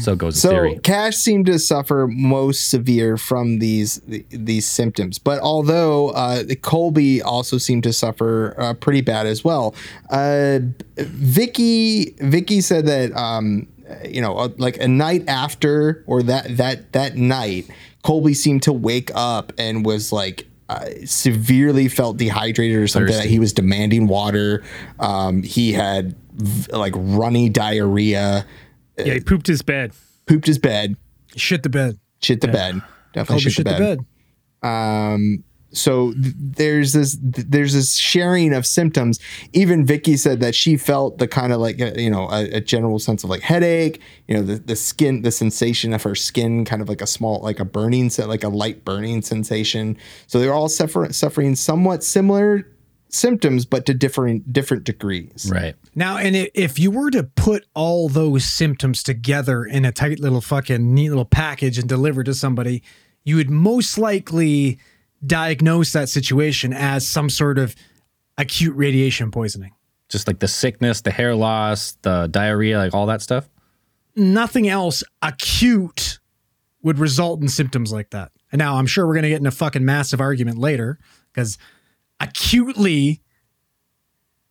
[SPEAKER 3] So goes the
[SPEAKER 1] So
[SPEAKER 3] theory.
[SPEAKER 1] Cash seemed to suffer most severe from these these symptoms, but although uh, Colby also seemed to suffer uh, pretty bad as well. Uh, Vicky Vicky said that um, you know uh, like a night after or that that that night, Colby seemed to wake up and was like. Uh, severely felt dehydrated or something. That
[SPEAKER 3] Thirsty.
[SPEAKER 1] he was demanding water. Um, he had v- like runny diarrhea.
[SPEAKER 2] Yeah, he pooped his bed.
[SPEAKER 1] Pooped his bed.
[SPEAKER 4] shit the bed.
[SPEAKER 1] Shit the bed. Definitely shit,
[SPEAKER 4] shit
[SPEAKER 1] the bed. Um, so th- there's this th- there's this sharing of symptoms. Even Vicky said that she felt the kind of like uh, you know a, a general sense of like headache. You know the the skin the sensation of her skin kind of like a small like a burning se- like a light burning sensation. So they're all suffer- suffering somewhat similar symptoms, but to different different degrees.
[SPEAKER 3] Right.
[SPEAKER 4] Now, and if you were to put all those symptoms together in a tight little fucking neat little package and deliver to somebody, you would most likely diagnose that situation as some sort of acute radiation poisoning.
[SPEAKER 3] Just like the sickness, the hair loss, the diarrhea, like all that stuff.
[SPEAKER 4] Nothing else acute would result in symptoms like that. And now I'm sure we're going to get in a fucking massive argument later because acutely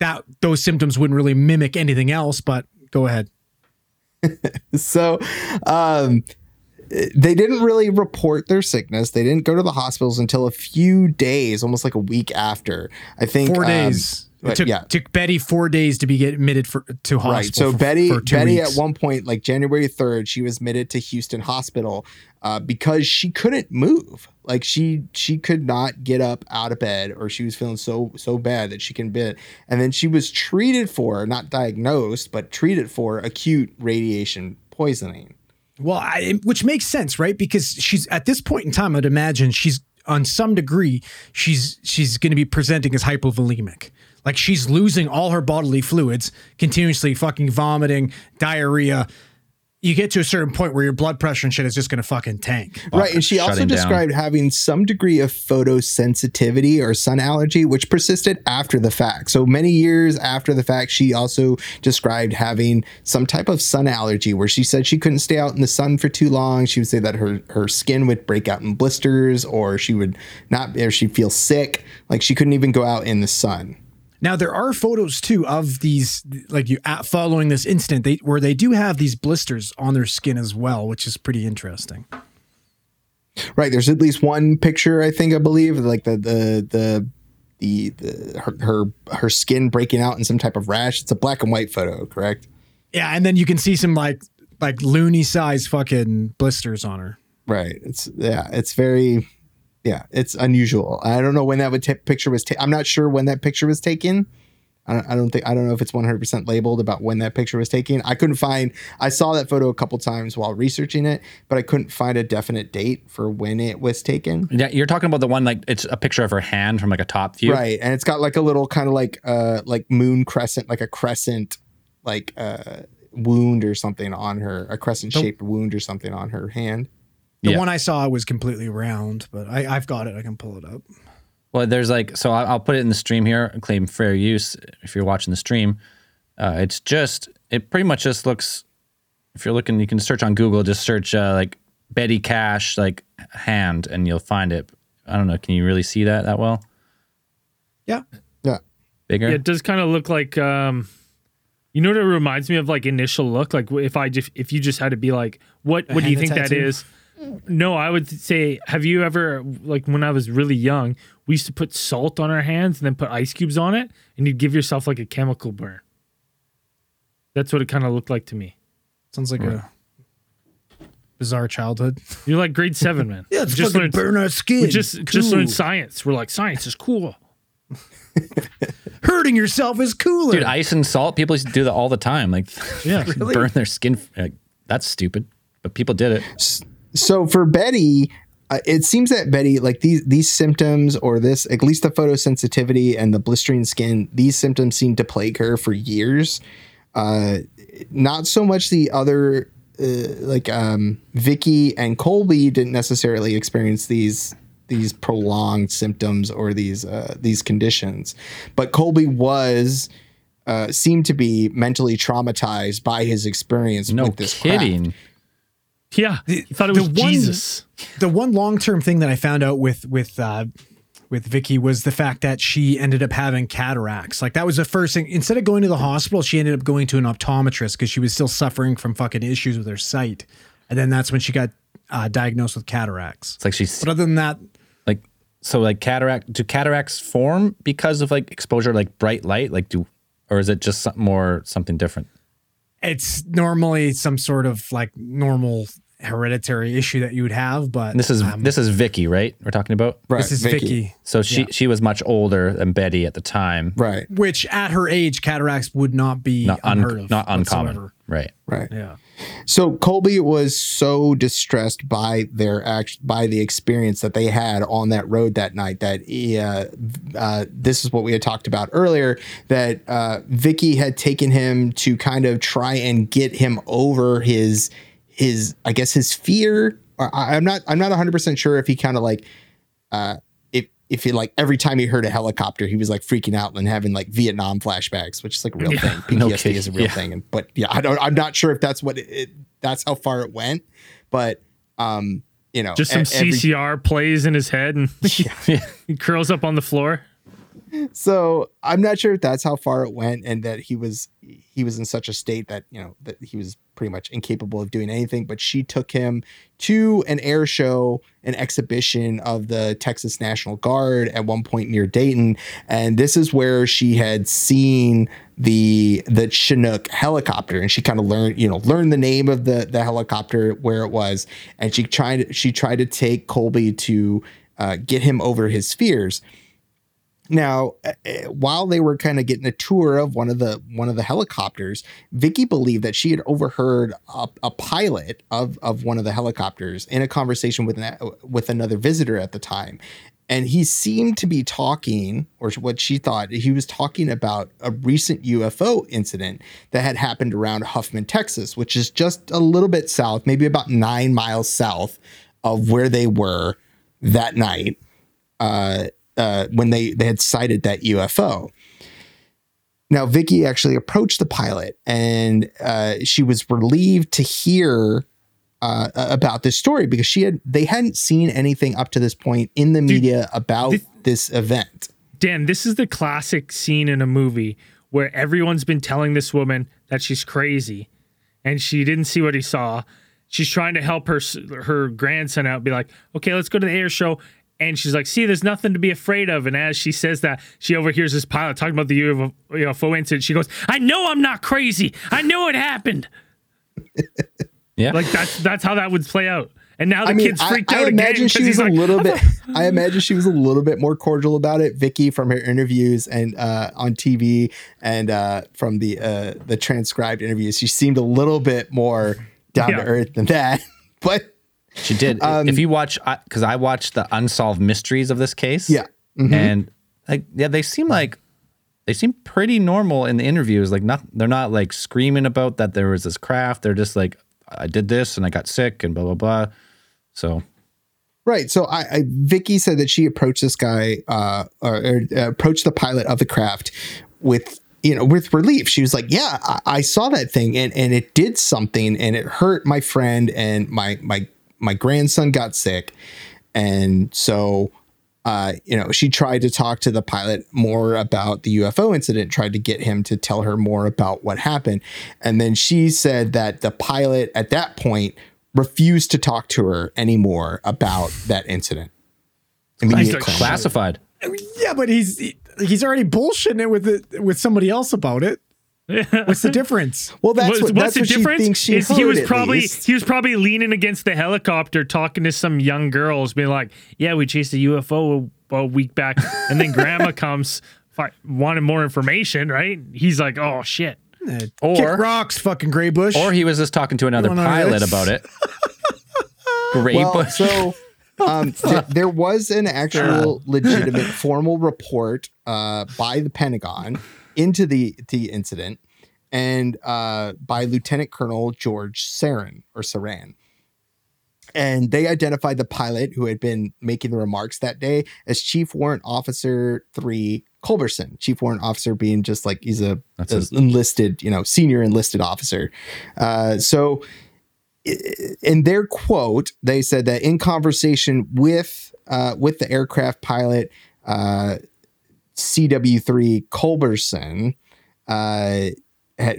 [SPEAKER 4] that those symptoms wouldn't really mimic anything else, but go ahead.
[SPEAKER 1] So, um, they didn't really report their sickness. They didn't go to the hospitals until a few days, almost like a week after. I think
[SPEAKER 4] four
[SPEAKER 1] um,
[SPEAKER 4] days. It took,
[SPEAKER 1] yeah.
[SPEAKER 4] took Betty four days to be admitted for to hospital.
[SPEAKER 1] Right. So
[SPEAKER 4] for-
[SPEAKER 1] Betty,
[SPEAKER 4] for
[SPEAKER 1] Betty
[SPEAKER 4] weeks.
[SPEAKER 1] at one point, like January third, she was admitted to Houston Hospital uh, because she couldn't move. Like she she could not get up out of bed, or she was feeling so so bad that she can bed. And then she was treated for, not diagnosed, but treated for acute radiation poisoning.
[SPEAKER 4] Well, I, which makes sense, right? Because she's at this point in time, I'd imagine she's on some degree she's she's going to be presenting as hypovolemic. Like she's losing all her bodily fluids, continuously fucking vomiting, diarrhea. You get to a certain point where your blood pressure and shit is just going to fucking tank.
[SPEAKER 1] Right. And she also
[SPEAKER 3] shutting down.
[SPEAKER 1] described having some degree of photosensitivity or sun allergy, which persisted after the fact. So many years after the fact, she also described having some type of sun allergy where she said she couldn't stay out in the sun for too long. She would say that her, her skin would break out in blisters or she would not, or she'd feel sick. Like she couldn't even go out in the sun.
[SPEAKER 4] Now there are photos too of these, like you at following this incident, they where they do have these blisters on their skin as well, which is pretty interesting.
[SPEAKER 1] Right. There's at least one picture, I think, I believe, like the the the the, the her, her her skin breaking out in some type of rash. It's a black and white photo, correct?
[SPEAKER 4] Yeah, and then you can see some like like loonie size fucking blisters on her.
[SPEAKER 1] Right. It's yeah. It's very yeah. It's unusual. I don't know when that would ta- picture was. Ta- I'm not sure when that picture was taken. I don't, I don't think I don't know if it's 100 percent labeled about when that picture was taken. I couldn't find. I saw that photo a couple times while researching it, but I couldn't find a definite date for when it was taken.
[SPEAKER 3] Yeah, you're talking about the one like it's a picture of her hand from like a top view.
[SPEAKER 1] Right, and it's got like a little kind of like uh like moon crescent, like a crescent, like uh wound or something on her, a crescent shaped wound or something on her hand.
[SPEAKER 4] The
[SPEAKER 3] Yeah.
[SPEAKER 4] one I saw was completely round, but I, I've got it. I can pull it up.
[SPEAKER 3] Well, there's like, so I'll, I'll put it in the stream here, claim fair use if you're watching the stream. Uh, it's just, it pretty much just looks, if you're looking, you can search on Google, just search uh, like Betty Cash, like hand, and you'll find it. I don't know. Can you really see that that well?
[SPEAKER 4] Yeah.
[SPEAKER 1] Yeah.
[SPEAKER 3] Bigger?
[SPEAKER 2] Yeah, it does kind of look like um you know what it reminds me of like initial look like if I just if you just had to be like what what do you think that
[SPEAKER 4] tattoo?
[SPEAKER 2] is? No, I would say have you ever like when I was really young, we used to put salt on our hands and then put ice cubes on it and you'd give yourself like a chemical burn. That's what it kind of looked like to me.
[SPEAKER 4] Sounds like a bizarre childhood.
[SPEAKER 2] You're like grade 7, man.
[SPEAKER 4] Yeah,
[SPEAKER 2] We just learned
[SPEAKER 4] our skin.
[SPEAKER 2] we just just learned science. We're like science is cool.
[SPEAKER 4] Hurting yourself is cooler.
[SPEAKER 3] Dude, ice and salt, people used to do that all the time. Like,
[SPEAKER 2] Yeah.
[SPEAKER 3] burn their skin. Like, that's stupid. But people did it.
[SPEAKER 1] So for Betty, uh, it seems that Betty, like these these symptoms, or this at least the photosensitivity and the blistering skin, these symptoms seem to plague her for years. Uh, not so much the other, uh, like um, Vicky and Colby didn't necessarily experience these these prolonged symptoms or these uh, these conditions, but Colby was. Uh, seemed to be mentally traumatized by his experience
[SPEAKER 3] No
[SPEAKER 1] with this craft.
[SPEAKER 3] Kidding.
[SPEAKER 2] Yeah. you thought it was
[SPEAKER 4] the one-
[SPEAKER 2] Jesus.
[SPEAKER 4] the one long term thing that I found out with with uh, with Vicky was the fact that she ended up having cataracts. Like that was the first thing. Instead of going to the hospital, she ended up going to an optometrist because she was still suffering from fucking issues with her sight. And then that's when she got uh, diagnosed with cataracts.
[SPEAKER 3] It's like she's
[SPEAKER 4] But other than that,
[SPEAKER 3] like so like cataract do cataracts form because of like exposure like bright light like do or is it just some, more something different
[SPEAKER 4] it's normally some sort of like normal hereditary issue that you would have. But
[SPEAKER 3] this is
[SPEAKER 4] um,
[SPEAKER 3] this is vicky right we're talking about
[SPEAKER 1] Right,
[SPEAKER 4] this is Vicky.
[SPEAKER 3] so she she was much older than betty at the time
[SPEAKER 1] Right.
[SPEAKER 4] which at her age, cataracts would not be
[SPEAKER 3] not, un-
[SPEAKER 4] of.
[SPEAKER 3] not uncommon
[SPEAKER 4] whatsoever.
[SPEAKER 3] right
[SPEAKER 1] Right.
[SPEAKER 4] Yeah.
[SPEAKER 1] So Colby was so distressed by their act by the experience that they had on that road that night that he, uh, uh, this is what we had talked about earlier that uh, Vicky had taken him to kind of try and get him over his his I guess his fear. I, I'm not I'm not 100 percent sure if he kind of like uh, if he like every time he heard a helicopter he was like freaking out and having like Vietnam flashbacks, which is like a real thing. PTSD
[SPEAKER 3] No
[SPEAKER 1] is a real
[SPEAKER 3] Yeah.
[SPEAKER 1] thing, and but yeah, I don't I'm not sure if that's what it, it that's how far it went, but um you know
[SPEAKER 2] Just some
[SPEAKER 1] every-
[SPEAKER 2] CCR plays in his head and he curls up on the floor.
[SPEAKER 1] So I'm not sure if that's how far it went and that he was he was in such a state that you know that he was pretty much incapable of doing anything but she took him to an air show an exhibition of the Texas National Guard at one point near Dayton and this is where she had seen the the Chinook helicopter and she kind of learned you know learned the name of the the helicopter where it was and she tried she tried to take Colby to uh, get him over his fears now, uh, uh, while they were kind of getting a tour of one of the one of the helicopters, Vicky believed that she had overheard a, a pilot of of one of the helicopters in a conversation with an, with another visitor at the time, and he seemed to be talking, or what she thought he was talking about a recent UFO incident that had happened around Huffman, Texas, which is just a little bit south, maybe about nine miles south of where they were that night. Uh, uh, when they they had sighted that UFO. Now, Vicky actually approached the pilot, and uh, she was relieved to hear uh, about this story because she had they hadn't seen anything up to this point in the media about
[SPEAKER 2] this-
[SPEAKER 1] this event.
[SPEAKER 2] Dan, this is the classic scene in a movie where everyone's been telling this woman that she's crazy and she didn't see what he saw. She's trying to help her her grandson out, be like, okay, let's go to the air show. And she's like, see, there's nothing to be afraid of. And as she says that, she overhears this pilot talking about the UFO, UFO incident. She goes, I know I'm not crazy. I know it happened.
[SPEAKER 3] yeah
[SPEAKER 2] Like that's that's how that would play out. And now the
[SPEAKER 1] I mean,
[SPEAKER 2] kid's
[SPEAKER 1] I,
[SPEAKER 2] freaked
[SPEAKER 1] I
[SPEAKER 2] out again
[SPEAKER 1] imagine
[SPEAKER 2] because
[SPEAKER 1] she was
[SPEAKER 2] he's
[SPEAKER 1] a
[SPEAKER 2] like,
[SPEAKER 1] little bit. I imagine she was a little bit more cordial about it. Vicky from her interviews and uh, on TV and uh, from the uh, the transcribed interviews, she seemed a little bit more down
[SPEAKER 2] Yeah.
[SPEAKER 1] to earth than that. But
[SPEAKER 3] she did.
[SPEAKER 1] Um,
[SPEAKER 3] if you watch because i watched the unsolved mysteries of this case.
[SPEAKER 1] Yeah, Mhm.
[SPEAKER 3] and like yeah they seem like they seem pretty normal in the interviews. Like not they're not like screaming about that there was this craft. They're just like i did this and i got sick and blah blah blah. So.
[SPEAKER 1] Right. So I, I Vicky said that she approached this guy, uh, or, or uh, approached the pilot of the craft with, you know, with relief. She was like, "Yeah, I, I saw that thing, and and it did something, and it hurt my friend, and my my my grandson got sick, and so." Uh, you know, she tried to talk to the pilot more about the UFO incident, tried to get him to tell her more about what happened. And then she said that the pilot at that point refused to talk to her anymore about that incident. Immediate closure.
[SPEAKER 3] classified.
[SPEAKER 4] Yeah, but he's he's already bullshitting it with it with somebody else about it. What's the difference?
[SPEAKER 1] Well, that's
[SPEAKER 2] What's-
[SPEAKER 1] what,
[SPEAKER 2] what's
[SPEAKER 1] that's
[SPEAKER 2] the
[SPEAKER 1] what she
[SPEAKER 2] difference?
[SPEAKER 1] thinks she
[SPEAKER 2] is
[SPEAKER 1] heard
[SPEAKER 2] he was probably
[SPEAKER 1] least.
[SPEAKER 2] he was probably leaning against the helicopter, talking to some young girls, being like, "Yeah, we chased a UFO a, a week back," and then Grandma comes, fi- wanted more information, right? He's like, "Oh shit."
[SPEAKER 3] Or
[SPEAKER 4] Kick rocks, fucking gray bush.
[SPEAKER 3] or he was just talking to another
[SPEAKER 4] You wanna know
[SPEAKER 3] pilot about it. Great
[SPEAKER 1] Well,
[SPEAKER 3] bush.
[SPEAKER 1] so um, th- there was an actual legitimate formal report uh, by the Pentagon into the the incident, and uh, by Lieutenant Colonel George Sarran or Sarran. And they identified the pilot who had been making the remarks that day as Chief Warrant Officer Three Culberson. Chief Warrant Officer being just like he's a, a enlisted, you know, senior enlisted officer. Uh, so in their quote, they said that in conversation with uh, with the aircraft pilot uh, CW3 Culberson, uh, had,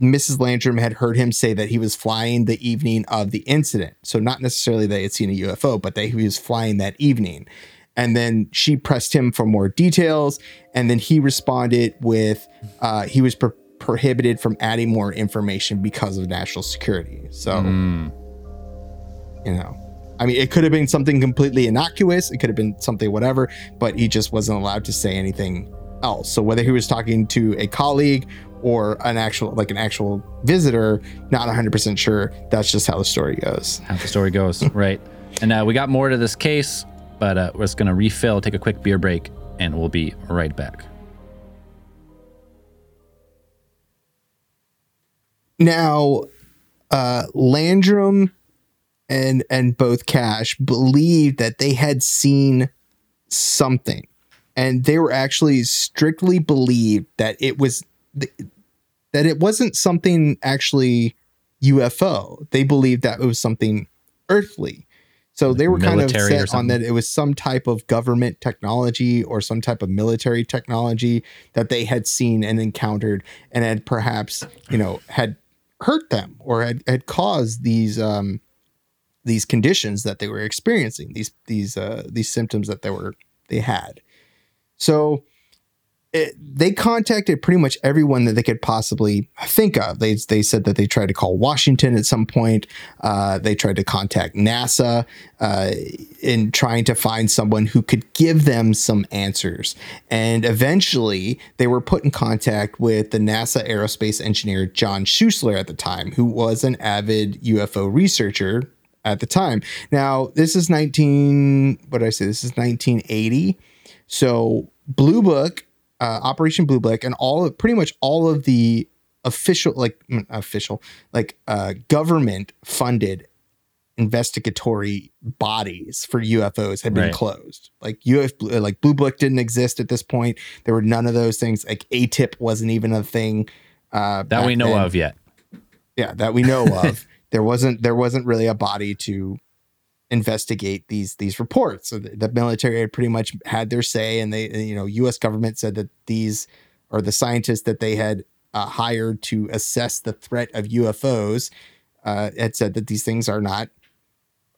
[SPEAKER 1] Mrs. Landrum had heard him say that he was flying the evening of the incident. So not necessarily that he had seen a UFO, but that he was flying that evening. And then she pressed him for more details, and then he responded with uh, he was pro- prohibited from adding more information because of national security. So you know i mean it could have been something completely innocuous it could have been something whatever but he just wasn't allowed to say anything else so whether he was talking to a colleague or an actual like an actual visitor not 100% sure that's just how the story goes
[SPEAKER 3] how the story goes. right. And uh, we got more to this case, but uh, we're just going to refill, take a quick beer break, and we'll be right back.
[SPEAKER 1] now uh landrum and and both cash believed that they had seen something and they were actually strictly believed that it was that it wasn't something actually UFO. They believed that it was something earthly. So they were kind of set on that it was some type of government technology or some type of military technology that they had seen and encountered and had perhaps, you know, had hurt them or had, had caused these um these conditions that they were experiencing, these these uh these symptoms that they were they had. So it, they contacted pretty much everyone that they could possibly think of. They they said that they tried to call Washington at some point. Uh, they tried to contact NASA uh, in trying to find someone who could give them some answers. And eventually, they were put in contact with the NASA aerospace engineer John Schuessler at the time, who was an avid UFO researcher at the time. Now, this is 19. What did I say? This is 1980. So Blue Book, uh, Operation Blue Book, and all of pretty much all of the official, like mm, official, like uh, government funded investigatory bodies for UFOs had been
[SPEAKER 3] Right.
[SPEAKER 1] closed. Like UF, like Blue Book didn't exist at this point. There were none of those things. Like AATIP wasn't even a thing. Uh,
[SPEAKER 3] That we know
[SPEAKER 1] then
[SPEAKER 3] of yet.
[SPEAKER 1] yeah that we know of there wasn't there wasn't really a body to investigate these these reports. So the, the military had pretty much had their say and they you know us government said that these or the scientists that they had uh, hired to assess the threat of ufos uh, had said that these things are not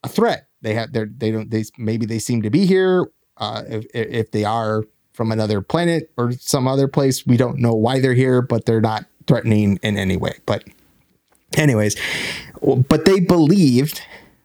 [SPEAKER 1] a threat. They have they're they don't they maybe they seem to be here uh, if, if they are from another planet or some other place. We don't know why they're here but they're not threatening in any way. But anyways but they believed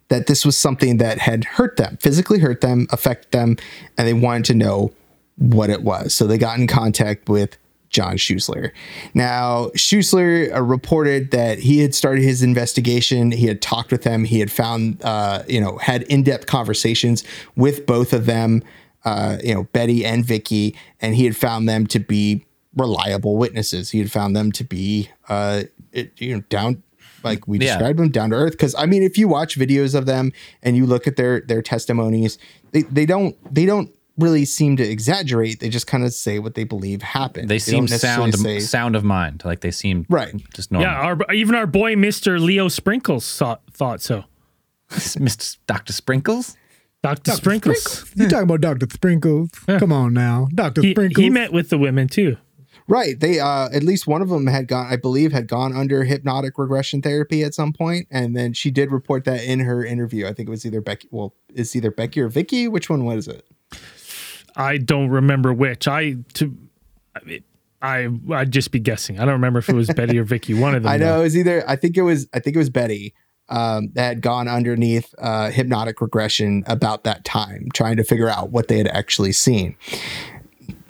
[SPEAKER 1] that this was something that had hurt them physically hurt them affected them and they wanted to know what it was. So they got in contact with john Schuessler. now Schuessler uh, reported that he had started his investigation. He had talked with them. He had found uh, you know had in-depth conversations with both of them uh, you know betty and vicky and he had found them to be reliable witnesses. He had found them to be uh, it, you know down like we
[SPEAKER 3] Yeah.
[SPEAKER 1] described them down to earth. Because I mean, if you watch videos of them and you look at their their testimonies, they they don't they don't really seem to exaggerate. They just kind of say what they believe happened.
[SPEAKER 3] They seem
[SPEAKER 1] don't necessarily
[SPEAKER 3] sound
[SPEAKER 1] say-
[SPEAKER 3] sound of mind. Like they seem
[SPEAKER 1] Right.
[SPEAKER 3] just normal.
[SPEAKER 2] Yeah, our, even our boy Mister Leo Sprinkles thought thought so.
[SPEAKER 3] Mr. Dr. Sprinkles.
[SPEAKER 2] Doctor Sprinkles.
[SPEAKER 4] You talking about Dr. Sprinkles? Come on now. Dr.
[SPEAKER 2] He,
[SPEAKER 4] Sprinkles.
[SPEAKER 2] he met with the women too.
[SPEAKER 1] Right. They uh at least one of them had gone, I believe, had gone under hypnotic regression therapy at some point, and then she did report that in her interview. I think it was either Becky. Well, it's either Becky or Vicky. Which one was it?
[SPEAKER 2] I don't remember which. I to I I'd just be guessing. I don't remember if it was Betty or Vicky. One of them.
[SPEAKER 1] I know
[SPEAKER 2] though.
[SPEAKER 1] it was either. I think it was. I think it was Betty. Um, that had gone underneath uh, hypnotic regression about that time, trying to figure out what they had actually seen.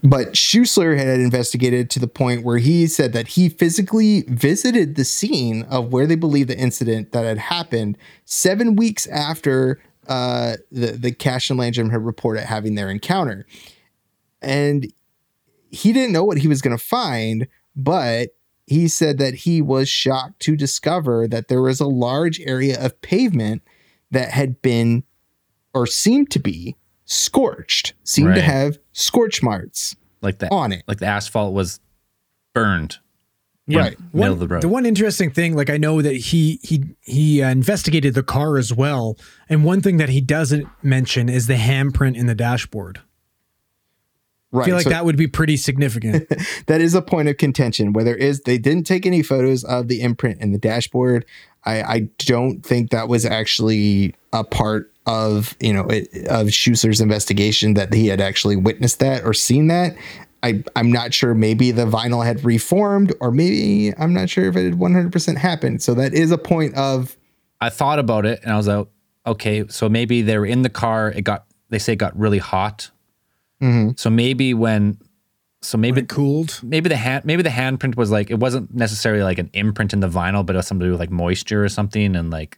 [SPEAKER 1] But Schuessler had investigated to the point where he said that he physically visited the scene of where they believe the incident that had happened seven weeks after uh, the the Cash and Landrum had reported having their encounter, and he didn't know what he was going to find, but he said that he was shocked to discover that there was a large area of pavement that had been or seemed to be scorched, seemed to have scorch marks
[SPEAKER 3] Like the
[SPEAKER 1] on it.
[SPEAKER 3] like the asphalt was burned.
[SPEAKER 2] Yeah.
[SPEAKER 1] Right.
[SPEAKER 3] Middle
[SPEAKER 4] One,
[SPEAKER 3] of the road.
[SPEAKER 4] the one interesting thing, like I know that he he he uh, investigated the car as well, and one thing that he doesn't mention is the handprint in the dashboard.
[SPEAKER 1] Right.
[SPEAKER 4] I feel like
[SPEAKER 1] so
[SPEAKER 4] that would be pretty significant.
[SPEAKER 1] that is a point of contention where there is they didn't take any photos of the imprint in the dashboard. I, I don't think that was actually a part of you know it, of Schuster's investigation that he had actually witnessed that or seen that. I I'm not sure. Maybe the vinyl had reformed, or maybe I'm not sure if it had 100 percent happened. So that is a point of
[SPEAKER 3] I thought about it and I was like, okay, so maybe they were in the car. It got they say it got really hot. Mm-hmm. So maybe when, so maybe
[SPEAKER 4] it cooled.
[SPEAKER 3] maybe the hand maybe the handprint was like it wasn't necessarily like an imprint in the vinyl, but it was something to do with like moisture or something, and like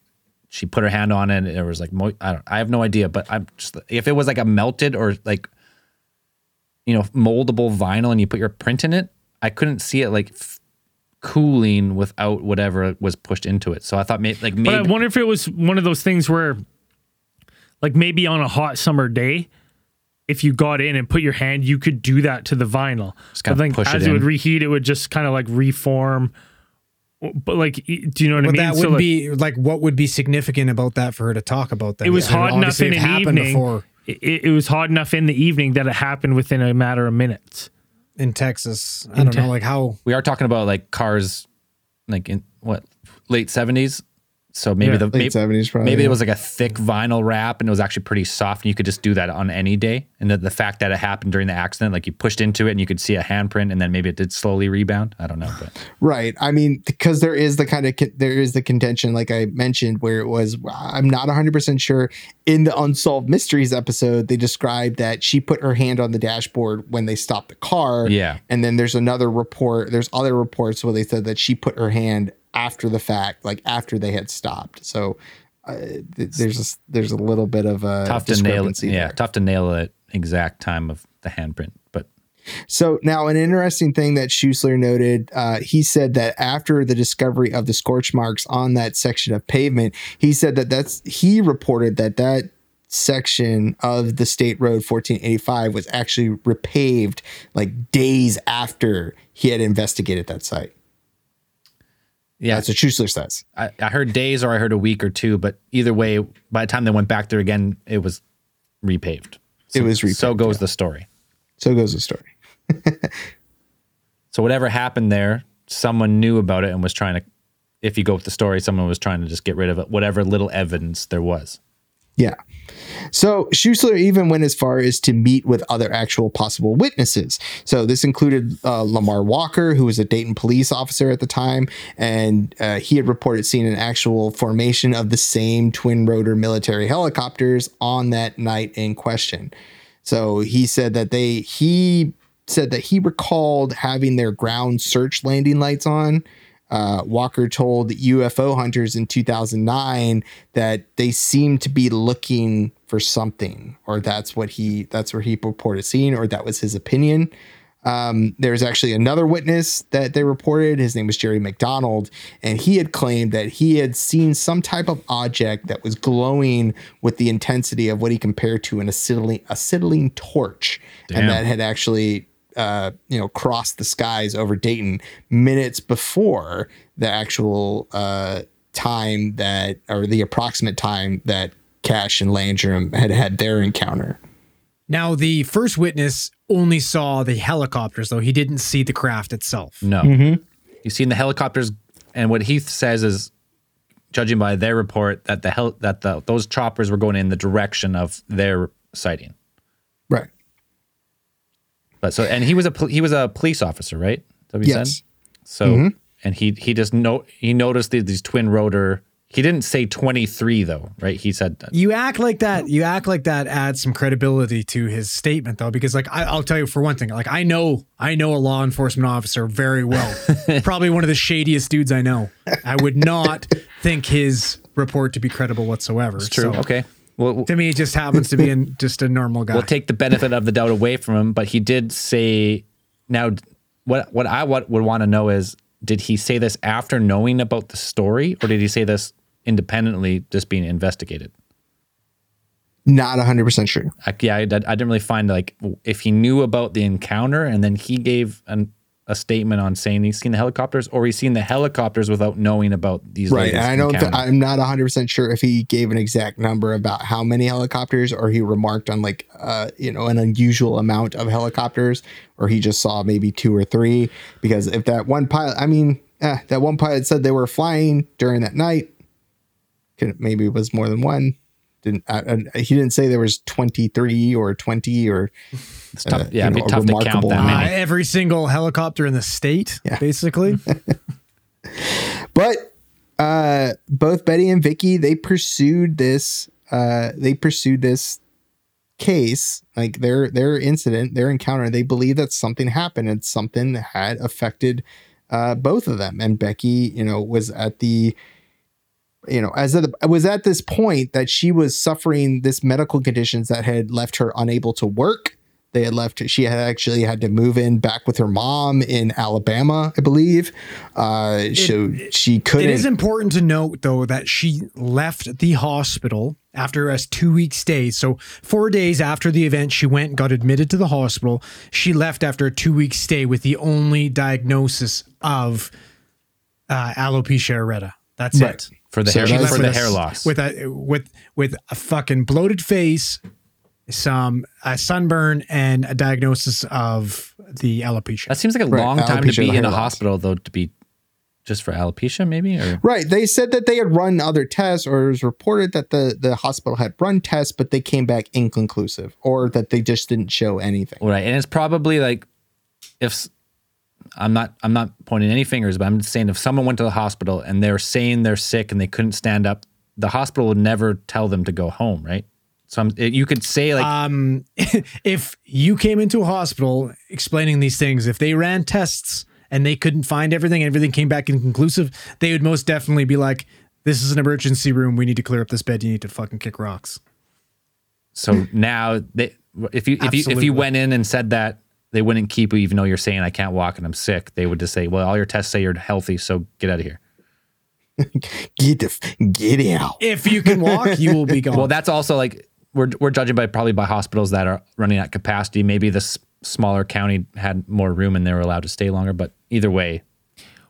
[SPEAKER 3] she put her hand on it, and it was like mo- I don't I have no idea, but I'm just if it was like a melted or like you know moldable vinyl, and you put your print in it, I couldn't see it like f- cooling without whatever was pushed into it. So I thought maybe like maybe
[SPEAKER 2] But I wonder if it was one of those things where, like maybe on a hot summer day, if you got in and put your hand, you could do that to the vinyl.
[SPEAKER 3] Just
[SPEAKER 2] But then
[SPEAKER 3] push it
[SPEAKER 2] as it, would reheat, it would just kind of like reform. But like, e- do you know what I mean?
[SPEAKER 4] But
[SPEAKER 2] mean?
[SPEAKER 4] that
[SPEAKER 2] So,
[SPEAKER 4] would
[SPEAKER 2] like,
[SPEAKER 4] be like what would be significant about that for her to talk about that?
[SPEAKER 2] It was
[SPEAKER 4] And
[SPEAKER 2] hot enough in
[SPEAKER 4] it
[SPEAKER 2] an evening.
[SPEAKER 4] before
[SPEAKER 2] It, it was hot enough in the evening that it happened within a matter of minutes.
[SPEAKER 4] in Texas. I don't
[SPEAKER 2] Te-
[SPEAKER 4] know, like how
[SPEAKER 3] we are talking about like cars, like in what late seventies. So maybe
[SPEAKER 2] Yeah.
[SPEAKER 3] the maybe,
[SPEAKER 1] 70s. Probably.
[SPEAKER 3] maybe it was like a thick vinyl wrap and it was actually pretty soft and you could just do that on any day. And the, the fact that it happened during the accident, like you pushed into it and you could see a handprint and then maybe it did slowly rebound. I don't know, but
[SPEAKER 1] Right. I mean, because there is the kind of there is the contention, like I mentioned, where it was. I'm not 100 percent sure. In the unsolved mysteries episode, they described that she put her hand on the dashboard when they stopped the car.
[SPEAKER 3] Yeah.
[SPEAKER 1] And then there's another report. There's other reports where they said that she put her hand after the fact, like after they had stopped. So uh, there's a, there's a little bit of a
[SPEAKER 3] tough to nail it.
[SPEAKER 1] discrepancy
[SPEAKER 3] Yeah,
[SPEAKER 1] there.
[SPEAKER 3] tough to nail it exact time of the handprint. But
[SPEAKER 1] So now, an interesting thing that Schuessler noted, uh, he said that after the discovery of the scorch marks on that section of pavement, he said that that's he reported that that section of the state road 1485 was actually repaved like days after he had investigated that site.
[SPEAKER 3] Yeah,
[SPEAKER 1] That's what Schuessler says.
[SPEAKER 3] I, I heard days or I heard a week or two, but either way, by the time they went back there again, it was repaved.
[SPEAKER 1] It was repaved,
[SPEAKER 3] So goes the story.
[SPEAKER 1] So goes the story.
[SPEAKER 3] So whatever happened there, someone knew about it and was trying to. If you go with the story, someone was trying to just get rid of it, whatever little evidence there was.
[SPEAKER 1] Yeah. So Schuessler even went as far as to meet with other actual possible witnesses. So this included uh, Lamar Walker, who was a Dayton police officer at the time, and uh, he had reported seeing an actual formation of the same twin rotor military helicopters on that night in question. So he said that they he said that he recalled having their ground search landing lights on. Uh, Walker told UFO hunters in 2009 that they seemed to be looking for something, or that's what he that's where he reported seeing, or that was his opinion. Um, there's actually another witness that they reported. His name was Jerry McDonald, and he had claimed that he had seen some type of object that was glowing with the intensity of what he compared to an acetylene, acetylene torch,
[SPEAKER 3] Damn.
[SPEAKER 1] and that had actually uh, you know crossed the skies over Dayton minutes before the actual uh, time that, or the approximate time that Cash and Landrum had had their encounter.
[SPEAKER 4] Now, the first witness only saw the helicopters, though he didn't see the craft itself.
[SPEAKER 3] No. You've seen the helicopters, and what Heath says is, judging by their report, that the hel- that the those choppers were going in the direction of their sighting. But so, and he was a pol- he was a police officer, right? Is that what he
[SPEAKER 1] Yes.
[SPEAKER 3] said? So, mm-hmm. and he he just no he noticed these, these twin rotor. He didn't say twenty three though, right? He said that.
[SPEAKER 4] You act like that. You act like that adds some credibility to his statement, though, because like I, I'll tell you for one thing, like I know I know a law enforcement officer very well, probably one of the shadiest dudes I know. I would not think his report to be credible whatsoever.
[SPEAKER 3] It's True.
[SPEAKER 4] So,
[SPEAKER 3] okay. Well,
[SPEAKER 4] To me, he just happens to be an, just a normal guy.
[SPEAKER 3] we'll take the benefit of the doubt away from him, but he did say now what what I what would want to know is did he say this after knowing about the story or did he say this independently just being investigated?
[SPEAKER 1] Not 100% sure.
[SPEAKER 3] I, yeah, I, I didn't really find like if he knew about the encounter and then he gave an, a statement on saying he's seen the helicopters or he's seen the helicopters without knowing about these.
[SPEAKER 1] Right. I don't, th- I'm not 100% sure if he gave an exact number about how many helicopters or he remarked on like, uh, you know, an unusual amount of helicopters or he just saw maybe two or three. Because if that one pilot, I mean, eh, that one pilot said they were flying during that night, could maybe it was more than one. Didn't I, I, he didn't say there was 23 or 20 or
[SPEAKER 3] It's tough.
[SPEAKER 1] uh,
[SPEAKER 3] yeah, it'd
[SPEAKER 1] you
[SPEAKER 3] be
[SPEAKER 1] know,
[SPEAKER 3] tough to count
[SPEAKER 1] remarkable
[SPEAKER 3] that
[SPEAKER 4] Uh,
[SPEAKER 1] amount.
[SPEAKER 3] many.
[SPEAKER 4] every single helicopter in the state,
[SPEAKER 1] Yeah.
[SPEAKER 4] basically.
[SPEAKER 1] But uh, both Betty and Vicky they pursued this. Uh, they pursued this case, like their their incident, their encounter. They believe that something happened and something had affected uh, both of them. And Becky, you know, was at the you know, as of the, was at this point that she was suffering this medical conditions that had left her unable to work. They had left. She had actually had to move in back with her mom in Alabama, I believe. Uh, so she couldn't.
[SPEAKER 4] It is important to note, though, that she left the hospital after a two week stay. So, four days after the event, she went and got admitted to the hospital. She left after a two week stay with the only diagnosis of uh, alopecia areata. That's
[SPEAKER 1] Right.
[SPEAKER 4] it.
[SPEAKER 3] For the
[SPEAKER 1] So
[SPEAKER 3] hair
[SPEAKER 1] that's
[SPEAKER 3] for
[SPEAKER 4] with
[SPEAKER 3] the
[SPEAKER 4] a-
[SPEAKER 3] hair loss.
[SPEAKER 4] with a with with a fucking bloated face, some a sunburn, and a diagnosis of the alopecia.
[SPEAKER 3] that seems like a
[SPEAKER 1] Right,
[SPEAKER 3] long time to be in a
[SPEAKER 1] loss.
[SPEAKER 3] hospital though. To be just for alopecia, maybe or
[SPEAKER 1] Right. They said that they had run other tests, or it was reported that the, the hospital had run tests, but they came back inconclusive, or that they just didn't show anything.
[SPEAKER 3] Right, and it's probably like if s- I'm not I'm not pointing any fingers, but I'm just saying if someone went to the hospital and they're saying they're sick and they couldn't stand up, the hospital would never tell them to go home, right? So I'm, it- you could say like
[SPEAKER 4] um, if you came into a hospital explaining these things, if they ran tests and they couldn't find everything, everything came back inconclusive, they would most definitely be like, "This is an emergency room. We need to clear up this bed. You need to fucking kick rocks."
[SPEAKER 3] so now they if you if you if you went in and said that they wouldn't keep you even though you're saying I can't walk and I'm sick, they would just say, well, all your tests say you're healthy, so get out of here.
[SPEAKER 1] Get the f- get out.
[SPEAKER 4] If you can walk, you will be gone.
[SPEAKER 3] Well, that's also like we're we're judging by probably by hospitals that are running at capacity. Maybe this smaller county had more room and they were allowed to stay longer. But either way,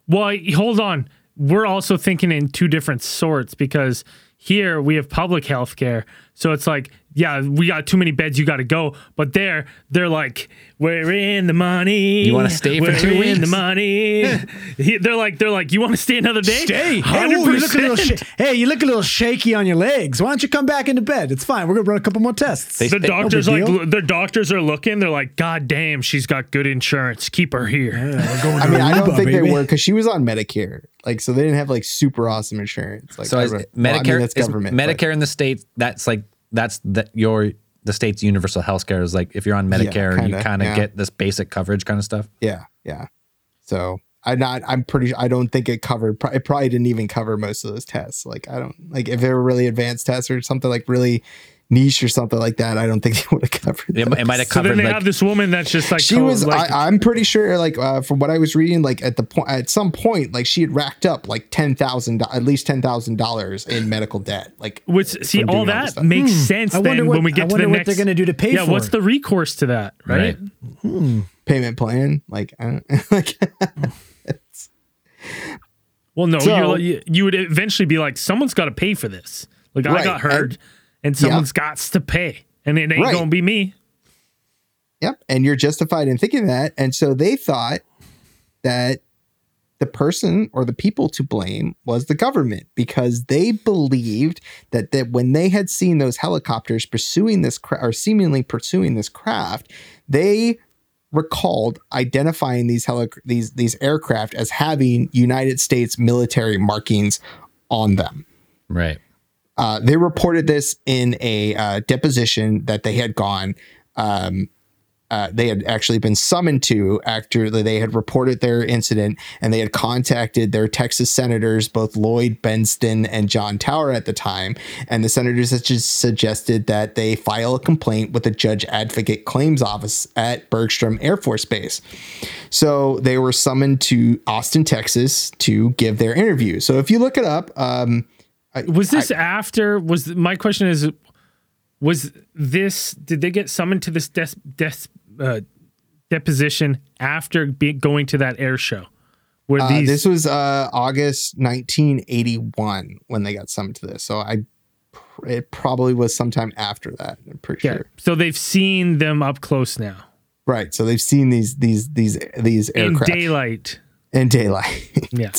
[SPEAKER 2] Well, hold on. We're also thinking in two different sorts because here we have public health care. So it's like, yeah, we got too many beds, you got to go. But there, they're like, we're in the money.
[SPEAKER 3] You wanna stay for
[SPEAKER 2] we're
[SPEAKER 3] two
[SPEAKER 2] in the money. They're like, they're like, you want to stay another day?
[SPEAKER 4] Hey, hey, ooh, you look a little sh- hey, you look a little shaky on your legs. Why don't you come back into bed? It's fine. We're gonna run a couple more tests.
[SPEAKER 3] They-
[SPEAKER 2] The
[SPEAKER 3] They-
[SPEAKER 2] doctors
[SPEAKER 4] no
[SPEAKER 2] like
[SPEAKER 4] deal.
[SPEAKER 2] the doctors are looking. They're like, God damn, she's got good insurance. Keep her here.
[SPEAKER 4] Yeah, going
[SPEAKER 1] I
[SPEAKER 4] to
[SPEAKER 1] mean, I don't think
[SPEAKER 4] baby.
[SPEAKER 1] they were because she was on Medicare, like so they didn't have like super awesome insurance. Like
[SPEAKER 3] So
[SPEAKER 1] I
[SPEAKER 3] is
[SPEAKER 1] don't-
[SPEAKER 3] Medicare,
[SPEAKER 1] well, I mean, that's
[SPEAKER 3] is
[SPEAKER 1] government. but-
[SPEAKER 3] Medicare in the states, that's like that's that your the state's universal health care is like if you're on Medicare, you
[SPEAKER 1] kinda,
[SPEAKER 3] kind of
[SPEAKER 1] yeah.
[SPEAKER 3] get this basic coverage kind of stuff.
[SPEAKER 1] Yeah, yeah. So I'm not. I'm pretty. I don't think it covered. It probably didn't even cover most of those tests. Like I don't like if they were really advanced tests or something like really niche or something like that, I don't think they would have covered.
[SPEAKER 3] It,
[SPEAKER 1] those.
[SPEAKER 3] it might have
[SPEAKER 2] So then they
[SPEAKER 3] like
[SPEAKER 2] have this woman that's just like
[SPEAKER 1] she
[SPEAKER 2] to-
[SPEAKER 1] was
[SPEAKER 2] like,
[SPEAKER 1] I, i'm pretty sure like uh, from what i was reading like at the point at some point like she had racked up like ten thousand at least ten thousand dollars in medical debt like
[SPEAKER 2] which see
[SPEAKER 1] from
[SPEAKER 2] all that
[SPEAKER 1] stuff.
[SPEAKER 2] makes sense
[SPEAKER 4] I
[SPEAKER 2] then
[SPEAKER 4] what-
[SPEAKER 2] when we
[SPEAKER 4] I
[SPEAKER 2] get to the
[SPEAKER 4] what
[SPEAKER 2] next
[SPEAKER 4] they're gonna do to pay for that?
[SPEAKER 2] yeah
[SPEAKER 4] for
[SPEAKER 2] what's
[SPEAKER 4] it.
[SPEAKER 2] the recourse to that right,
[SPEAKER 3] Right.
[SPEAKER 1] payment plan like I don't, like
[SPEAKER 2] well no
[SPEAKER 1] So-
[SPEAKER 2] you you would eventually be like someone's got to pay for this like i got hurt
[SPEAKER 1] and-
[SPEAKER 2] and, someone's got to pay and it ain't
[SPEAKER 1] Right.
[SPEAKER 2] gonna be me
[SPEAKER 1] Yep. And you're justified in thinking that. And so they thought that the person or the people to blame was the government because they believed that, that when they had seen those helicopters pursuing this cra- or seemingly pursuing this craft, they recalled identifying these heli- these these aircraft as having United States military markings on them.
[SPEAKER 3] right.
[SPEAKER 1] Uh, they reported this in a uh, deposition that they had gone. Um, uh, they had actually been summoned to after they had reported their incident, and they had contacted their Texas senators, both Lloyd Bentsen and John Tower at the time. And the senators had just suggested that they file a complaint with the Judge Advocate Claims Office at Bergstrom Air Force Base. So they were summoned to Austin, Texas, to give their interview. So if you look it up, um,
[SPEAKER 2] was this after was my question is was this did they get summoned to this des, uh, deposition after be, going to that air show where
[SPEAKER 1] Uh,
[SPEAKER 2] these
[SPEAKER 1] this was uh, August 1981 when they got summoned to this. So I, it probably was sometime after that. I'm pretty
[SPEAKER 2] yeah,
[SPEAKER 1] sure.
[SPEAKER 2] so they've seen them up close now
[SPEAKER 1] Right. So they've seen these these these these aircraft in
[SPEAKER 2] daylight
[SPEAKER 1] in daylight.
[SPEAKER 2] yeah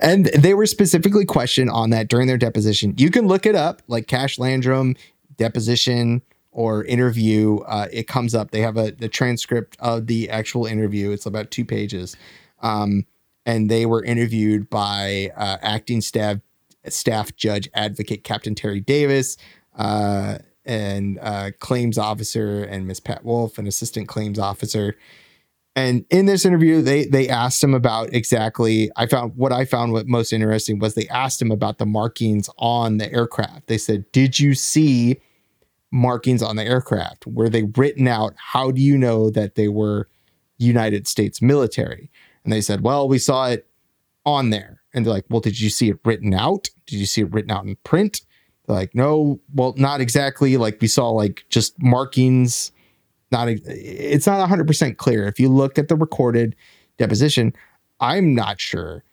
[SPEAKER 1] and they were specifically questioned on that during their deposition. You can look it up, like Cash Landrum deposition or interview. Uh, it comes up. They have a the transcript of the actual interview. It's about two pages, um, and they were interviewed by uh, acting staff staff judge advocate Captain Terry Davis. Uh, and uh, claims officer and Miss Pat Wolf, an assistant claims officer, and in this interview, they they asked him about exactly. I found what I found what most interesting was they asked him about the markings on the aircraft. They said, "Did you see markings on the aircraft? Were they written out? How do you know that they were United States military?" And they said, "Well, we saw it on there." And they're like, "Well, did you see it written out? Did you see it written out in print?" They're like, "No, well, not exactly. Like we saw like just markings." Not it's not 100% clear if you look at the recorded deposition i'm not sure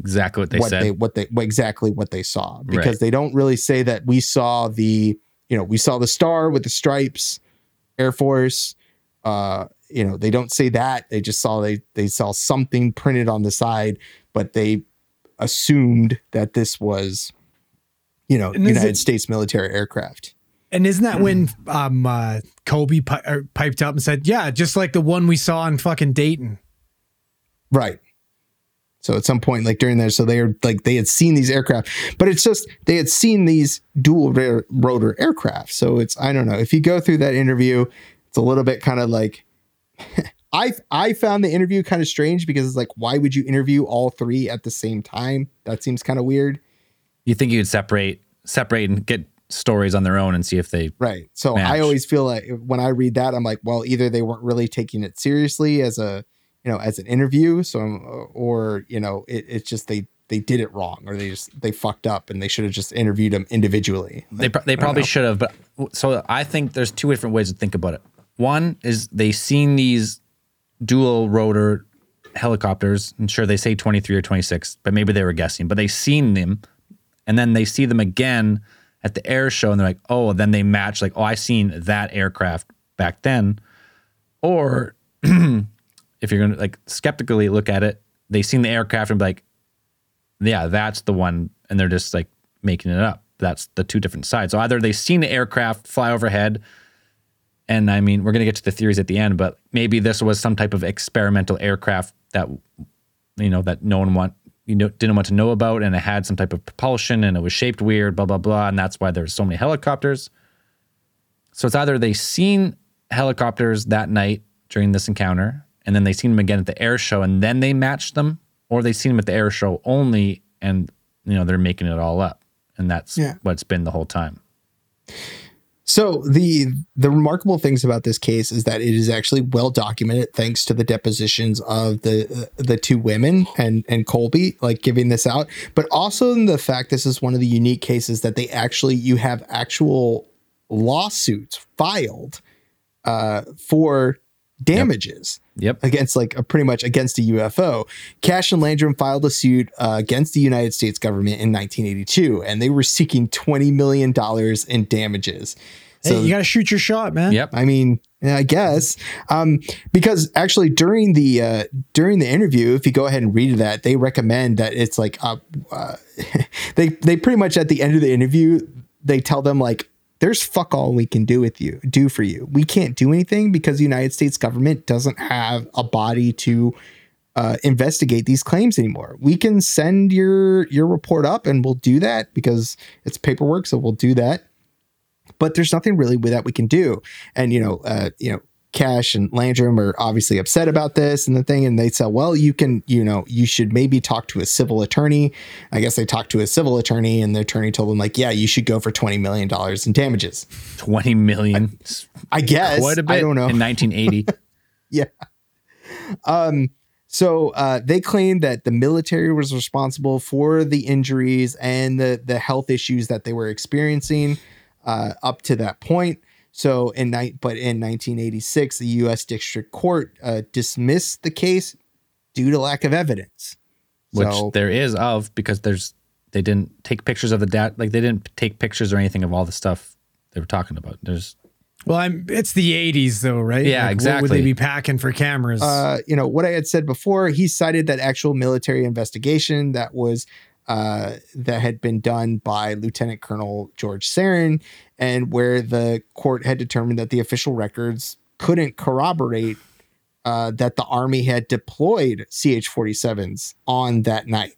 [SPEAKER 3] Exactly what they
[SPEAKER 1] what
[SPEAKER 3] said.
[SPEAKER 1] they what they what exactly what they saw because
[SPEAKER 3] Right.
[SPEAKER 1] they don't really say that we saw the you know we saw the star with the stripes air force uh you know they don't say that they just saw they they saw something printed on the side but they assumed that this was you know
[SPEAKER 4] And
[SPEAKER 1] united
[SPEAKER 4] it-
[SPEAKER 1] states military aircraft
[SPEAKER 4] And isn't that when um uh, Kobe pi- er, piped up and said, "Yeah, just like the one we saw in fucking Dayton."
[SPEAKER 1] Right. So at some point, like during there, so they are like they had seen these aircraft, but it's just they had seen these dual ra- rotor aircraft. So it's I don't know if you go through that interview, it's a little bit kind of like I I found the interview kind of strange because it's like why would you interview all three at the same time? That seems kind of weird.
[SPEAKER 3] you think you'd separate, separate, and get stories on their own and see if they.
[SPEAKER 1] Right. So I always feel like when I read that, I'm like, well, either they weren't really taking it seriously as a, you know, as an interview. So, I'm, or, you know, it, it's just they, they did it wrong or they just, they fucked up and they should have just interviewed them individually.
[SPEAKER 3] They, pro- they probably should have, but so I think there's two different ways to think about it. One is they seen these dual rotor helicopters. I'm sure they say 23 or 26, but maybe they were guessing. But they seen them, and then they see them again at the air show, and they're like, oh, then they match like, oh, I seen that aircraft back then. Or if you're gonna like skeptically look at it, they seen the aircraft and be like, yeah, that's the one, and they're just like making it up. That's the two different sides. So either they seen the aircraft fly overhead, and I mean, we're gonna get to the theories at the end, but maybe this was some type of experimental aircraft that you know that no one want you know didn't want to know about, and it had some type of propulsion, and it was shaped weird, blah blah blah, and that's why there's so many helicopters. So it's either they seen helicopters that night during this encounter, and then they seen them again at the air show, and then they matched them, or they seen them at the air show only, and you know they're making it all up, and that's
[SPEAKER 1] Yeah.
[SPEAKER 3] what it's been the whole time.
[SPEAKER 1] So the the remarkable things about this case is that it is actually well documented thanks to the depositions of the the two women and and Colby like giving this out, but also in the fact this is one of the unique cases that they actually you have actual lawsuits filed uh, for damages
[SPEAKER 3] Yep.
[SPEAKER 1] against like a, pretty much against a UFO. Cash and Landrum filed a suit uh, against the United States government in 1982, and they were seeking 20 million dollars in damages.
[SPEAKER 4] Hey, you got to shoot your shot, man.
[SPEAKER 3] Yep.
[SPEAKER 1] I mean, I guess um, because actually during the uh, during the interview, if you go ahead and read that, they recommend that it's like uh, uh, they they pretty much at the end of the interview they tell them like there's fuck all we can do with you do for you. We can't do anything because the United States government doesn't have a body to uh, investigate these claims anymore. We can send your your report up and we'll do that because it's paperwork, so we'll do that but there's nothing really that we can do. And you know, uh, you know, Cash and Landrum are obviously upset about this and the thing, and they said, well, you can, you know, you should maybe talk to a civil attorney. I guess they talked to a civil attorney, and the attorney told them like, yeah, you should go for twenty million dollars in damages.
[SPEAKER 3] 20 million.
[SPEAKER 1] I guess
[SPEAKER 3] Quite a bit
[SPEAKER 1] I don't know.
[SPEAKER 3] in 1980.
[SPEAKER 1] yeah. Um. So uh, they claimed that the military was responsible for the injuries and the the health issues that they were experiencing uh, up to that point. So in night, but in 1986, the U.S. District Court uh, dismissed the case due to lack of evidence.
[SPEAKER 3] which
[SPEAKER 1] So-
[SPEAKER 3] there is of because there's they didn't take pictures of the dat like they didn't take pictures or anything of all the stuff they were talking about. There's
[SPEAKER 4] Well, I'm. It's the '80s, though, right?
[SPEAKER 3] Yeah,
[SPEAKER 4] What would they be packing for cameras?
[SPEAKER 1] uh, you know what I had said before. He cited that actual military investigation that was uh, that had been done by Lieutenant Colonel George Sarin, and where the court had determined that the official records couldn't corroborate uh, that the army had deployed CH-47s on that night.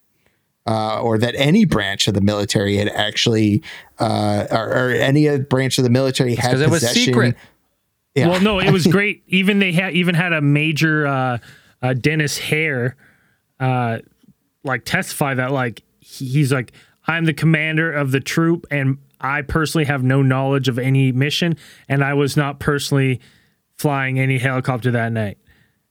[SPEAKER 1] Uh, or that any branch of the military had actually, uh, or, or any branch of the military had
[SPEAKER 3] because it was
[SPEAKER 1] possession-
[SPEAKER 3] secret.
[SPEAKER 1] Yeah.
[SPEAKER 2] Well, no, it was great. even they had even had a major uh, uh, Dennis Hare uh, like testify that like he- he's like I'm the commander of the troop and I personally have no knowledge of any mission and I was not personally flying any helicopter that night.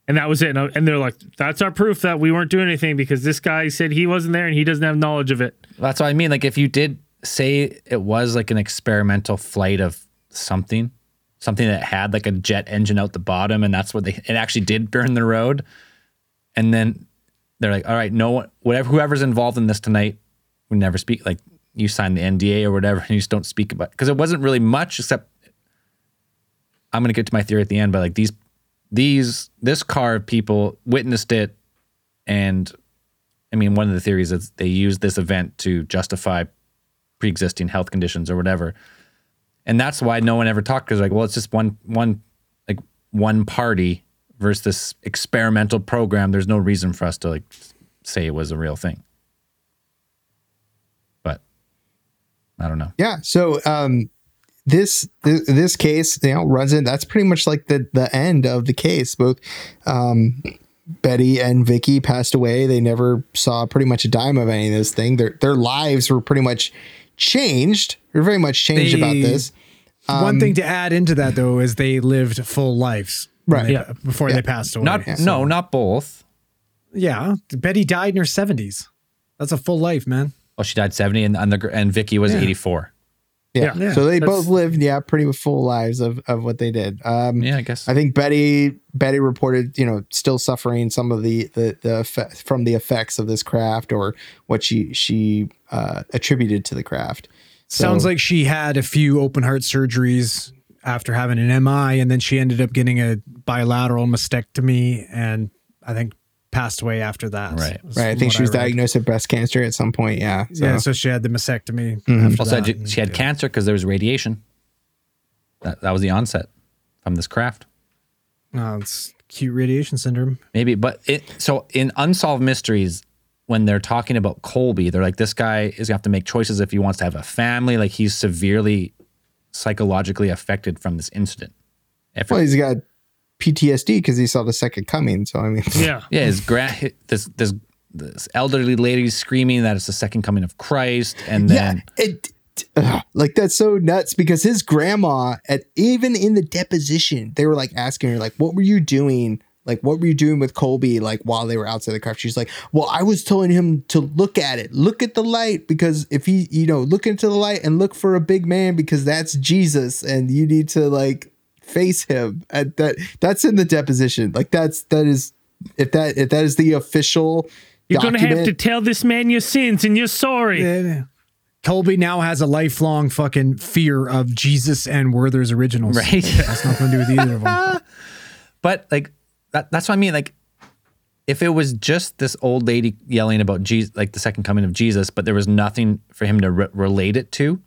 [SPEAKER 2] And that was it. And, I- and they're like, that's our proof that we weren't doing anything because this guy said he wasn't there and he doesn't have knowledge of it.
[SPEAKER 3] That's what I mean. Like if you did say it was like an experimental flight of something, something that had like a jet engine out the bottom, and that's what they it actually did burn the road. And then they're like, all right, no one, whatever, whoever's involved in this tonight, we never speak. Like you sign the NDA or whatever, and you just don't speak about because it wasn't really much except. I'm gonna get to my theory at the end, but like these, these, this car of people witnessed it, and I mean, one of the theories is they used this event to justify pre-existing health conditions or whatever, and that's why no one ever talked because like, well, it's just one one like one party versus this experimental program. There's no reason for us to like say it was a real thing, but I don't know.
[SPEAKER 1] Yeah. So um, this, this this case, you know, runs in. That's pretty much like the the end of the case. Both um, Betty and Vicky passed away. They never saw pretty much a dime of any of this thing. Their their lives were pretty much changed. Were very much changed
[SPEAKER 4] They-
[SPEAKER 1] about this.
[SPEAKER 4] One thing to add into that though is they lived full lives, when
[SPEAKER 1] Right.
[SPEAKER 4] they-
[SPEAKER 2] Yeah.
[SPEAKER 4] before they passed away.
[SPEAKER 3] Not no, not both.
[SPEAKER 4] yeah, Betty died in her 70s. That's a full life, man.
[SPEAKER 3] Oh, she died 70 and and, the, and Vicky was
[SPEAKER 4] Yeah.
[SPEAKER 3] 84.
[SPEAKER 1] Yeah.
[SPEAKER 2] Yeah.
[SPEAKER 1] so they
[SPEAKER 2] That's-
[SPEAKER 1] both lived, yeah, pretty full lives of of what they did. Um,
[SPEAKER 3] Yeah, I guess.
[SPEAKER 1] I think Betty Betty reported, you know, still suffering some of the the the effect, from the effects of this craft or what she she uh, attributed to the craft.
[SPEAKER 4] Sounds like she had a few open heart surgeries after having an MI, and then she ended up getting a bilateral mastectomy, and I think passed away after that.
[SPEAKER 3] Right.
[SPEAKER 1] Right. I think she was diagnosed with breast cancer at some point. Yeah. So,
[SPEAKER 4] Yeah, so she had the mastectomy.
[SPEAKER 1] Mhm.
[SPEAKER 3] Also,
[SPEAKER 4] that,
[SPEAKER 3] she-
[SPEAKER 4] and-
[SPEAKER 3] she had cancer because there was radiation. That, that was the onset from this craft.
[SPEAKER 4] Oh, it's acute radiation syndrome.
[SPEAKER 3] Maybe, but it so in unsolved mysteries, when they're talking about Colby, they're like, this guy is gonna have to make choices if he wants to have a family. Like he's severely psychologically affected from this incident. If-
[SPEAKER 1] well, he's got PTSD because he saw the second coming. So I mean,
[SPEAKER 2] Yeah.
[SPEAKER 3] yeah, his grand this this this elderly lady screaming that it's the second coming of Christ, and
[SPEAKER 1] yeah.
[SPEAKER 3] then
[SPEAKER 1] It ugh, like that's so nuts because his grandma at even in the deposition they were like asking her like what were you doing like what were you doing with colby like while they were outside the craft she's like well i was telling him to look at it look at the light because if he you know look into the light and look for a big man because that's jesus and you need to like face him and that that's in the deposition like that's that is if that if that is the official
[SPEAKER 2] You're gonna have to tell this man your sins and you're sorry.
[SPEAKER 4] Yeah. Colby now has a lifelong fucking fear of Jesus and Werther's originals.
[SPEAKER 3] Right.
[SPEAKER 4] That's nothing to do with either of them.
[SPEAKER 3] But like that, that's what I mean. Like if it was just this old lady yelling about Jesus, like the second coming of Jesus, but there was nothing for him to re- relate it to,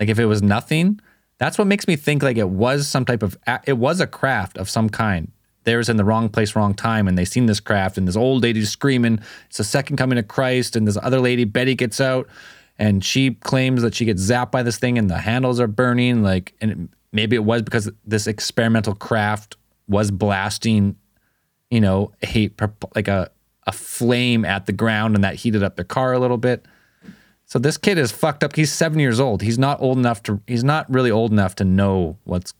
[SPEAKER 3] like if it was nothing, that's what makes me think like it was some type of it was a craft of some kind. They was in the wrong place, wrong time, and they seen this craft, and this old lady screaming, "It's the second coming of Christ!" And this other lady, Betty, gets out, and she claims that she gets zapped by this thing, and the handles are burning. Like, and it, maybe it was because this experimental craft was blasting, you know, a like a a flame at the ground, and that heated up the car a little bit. So this kid is fucked up. He's seven years old. He's not old enough to. He's not really old enough to know what's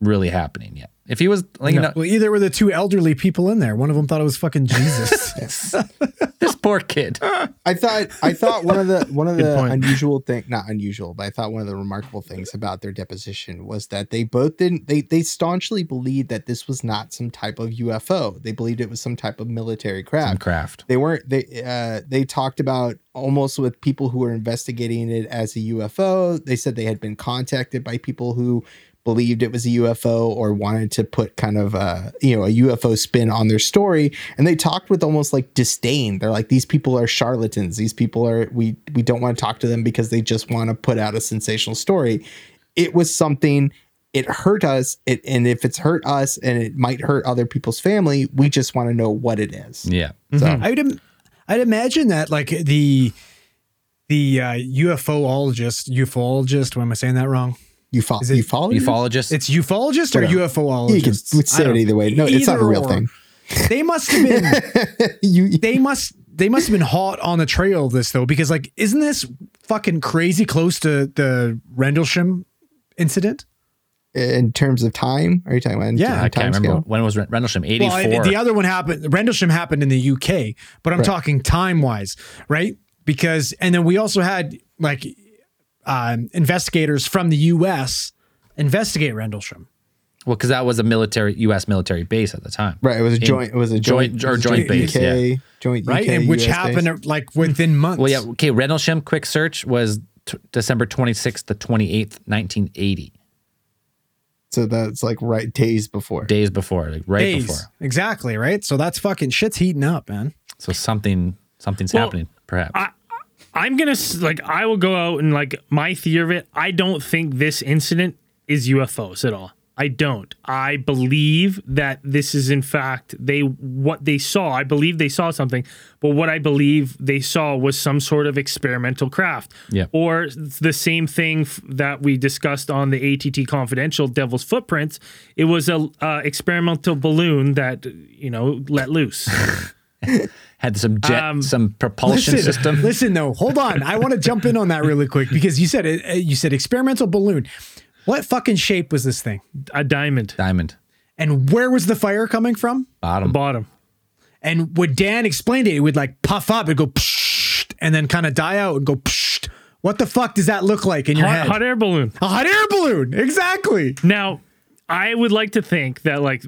[SPEAKER 3] really happening yet. If he was, like, you know,
[SPEAKER 4] Well, either were the two elderly people in there. One of them thought it was fucking Jesus.
[SPEAKER 3] this poor kid.
[SPEAKER 1] I thought I thought one of the one of the
[SPEAKER 2] point.
[SPEAKER 1] unusual thing not unusual, but I thought one of the remarkable things about their deposition was that they both didn't they they staunchly believed that this was not some type of UFO. They believed it was some type of military craft.
[SPEAKER 3] Some craft.
[SPEAKER 1] They weren't they uh they talked about almost with people who were investigating it as a UFO. They said they had been contacted by people who believed it was a UFO or wanted to put kind of a, you know a UFO spin on their story and they talked with almost like disdain. They're like these people are charlatans. These people are we we don't want to talk to them because they just want to put out a sensational story. It was something it hurt us it, and if it's hurt us and it might hurt other people's family, we just want to know what it is.
[SPEAKER 3] Yeah.
[SPEAKER 1] So
[SPEAKER 4] I would, im- I'd imagine that like the the uh, UFOologist, ufologist. What am I saying that wrong?
[SPEAKER 1] You follow
[SPEAKER 4] Is it
[SPEAKER 1] you follow
[SPEAKER 3] Ufologist.
[SPEAKER 4] It's ufologist or
[SPEAKER 1] Whatever.
[SPEAKER 4] UFOologist.
[SPEAKER 1] You can say it either way. No, it's not a real
[SPEAKER 4] or.
[SPEAKER 1] thing.
[SPEAKER 4] They must have been.
[SPEAKER 1] you
[SPEAKER 4] they must. They must have been hot on the trail of this though, because like, isn't this fucking crazy close to the Rendlesham incident?
[SPEAKER 1] in terms of time, are you talking about?
[SPEAKER 4] Yeah,
[SPEAKER 1] terms
[SPEAKER 3] I can't
[SPEAKER 1] time
[SPEAKER 3] remember
[SPEAKER 1] scale?
[SPEAKER 3] when was Rendlesham. Eighty
[SPEAKER 4] Well,
[SPEAKER 3] four.
[SPEAKER 4] The other one happened. Rendlesham happened in the UK, but I'm
[SPEAKER 1] Right.
[SPEAKER 4] talking time wise, right? Because and then we also had like um, investigators from the US investigate Rendlesham.
[SPEAKER 3] well, because that was a military U.S. military base at the time.
[SPEAKER 1] Right, it was a
[SPEAKER 3] In-
[SPEAKER 1] joint. It was a joint,
[SPEAKER 3] joint- or
[SPEAKER 1] it a
[SPEAKER 3] joint base,
[SPEAKER 1] UK, joint
[SPEAKER 4] right? And which
[SPEAKER 1] US
[SPEAKER 4] happened
[SPEAKER 1] base.
[SPEAKER 4] like within months.
[SPEAKER 3] Well, yeah. Okay. Rendlesham. Quick search was t- December twenty sixth to twenty eighth, nineteen eighty.
[SPEAKER 1] So that's like right days before.
[SPEAKER 3] Days before, like right
[SPEAKER 4] Days.
[SPEAKER 3] before.
[SPEAKER 4] Exactly, right? So that's fucking shit's heating up, man.
[SPEAKER 3] So something, something's
[SPEAKER 2] Well,
[SPEAKER 3] happening. Perhaps.
[SPEAKER 2] I, I'm gonna like I will go out and like my theory of it. I don't think this incident is UFOs at all. I don't. I believe that this is in fact they what they saw. I believe they saw something, but what I believe they saw was some sort of experimental craft.
[SPEAKER 3] Yeah.
[SPEAKER 2] Or the same thing f- that we discussed on the ATT Confidential Devil's Footprints. It was a uh, experimental balloon that you know let loose.
[SPEAKER 3] Had some jet,
[SPEAKER 2] Um,
[SPEAKER 3] some propulsion
[SPEAKER 4] Listen,
[SPEAKER 3] system.
[SPEAKER 4] listen, though, hold on. I want to jump in on that really quick because you said it. uh, You said experimental balloon. What fucking shape was this thing?
[SPEAKER 2] a diamond
[SPEAKER 3] Diamond.
[SPEAKER 4] And where was the fire coming from?
[SPEAKER 3] Bottom.
[SPEAKER 2] bottom.
[SPEAKER 4] And what Dan explained it, it would like puff up, it'd go psh, and then kind of die out and go psh. What the fuck does that look like in your
[SPEAKER 2] Hot,
[SPEAKER 4] head?
[SPEAKER 2] hot air balloon.
[SPEAKER 4] A hot air balloon. Exactly.
[SPEAKER 2] Now, I would like to think that, like,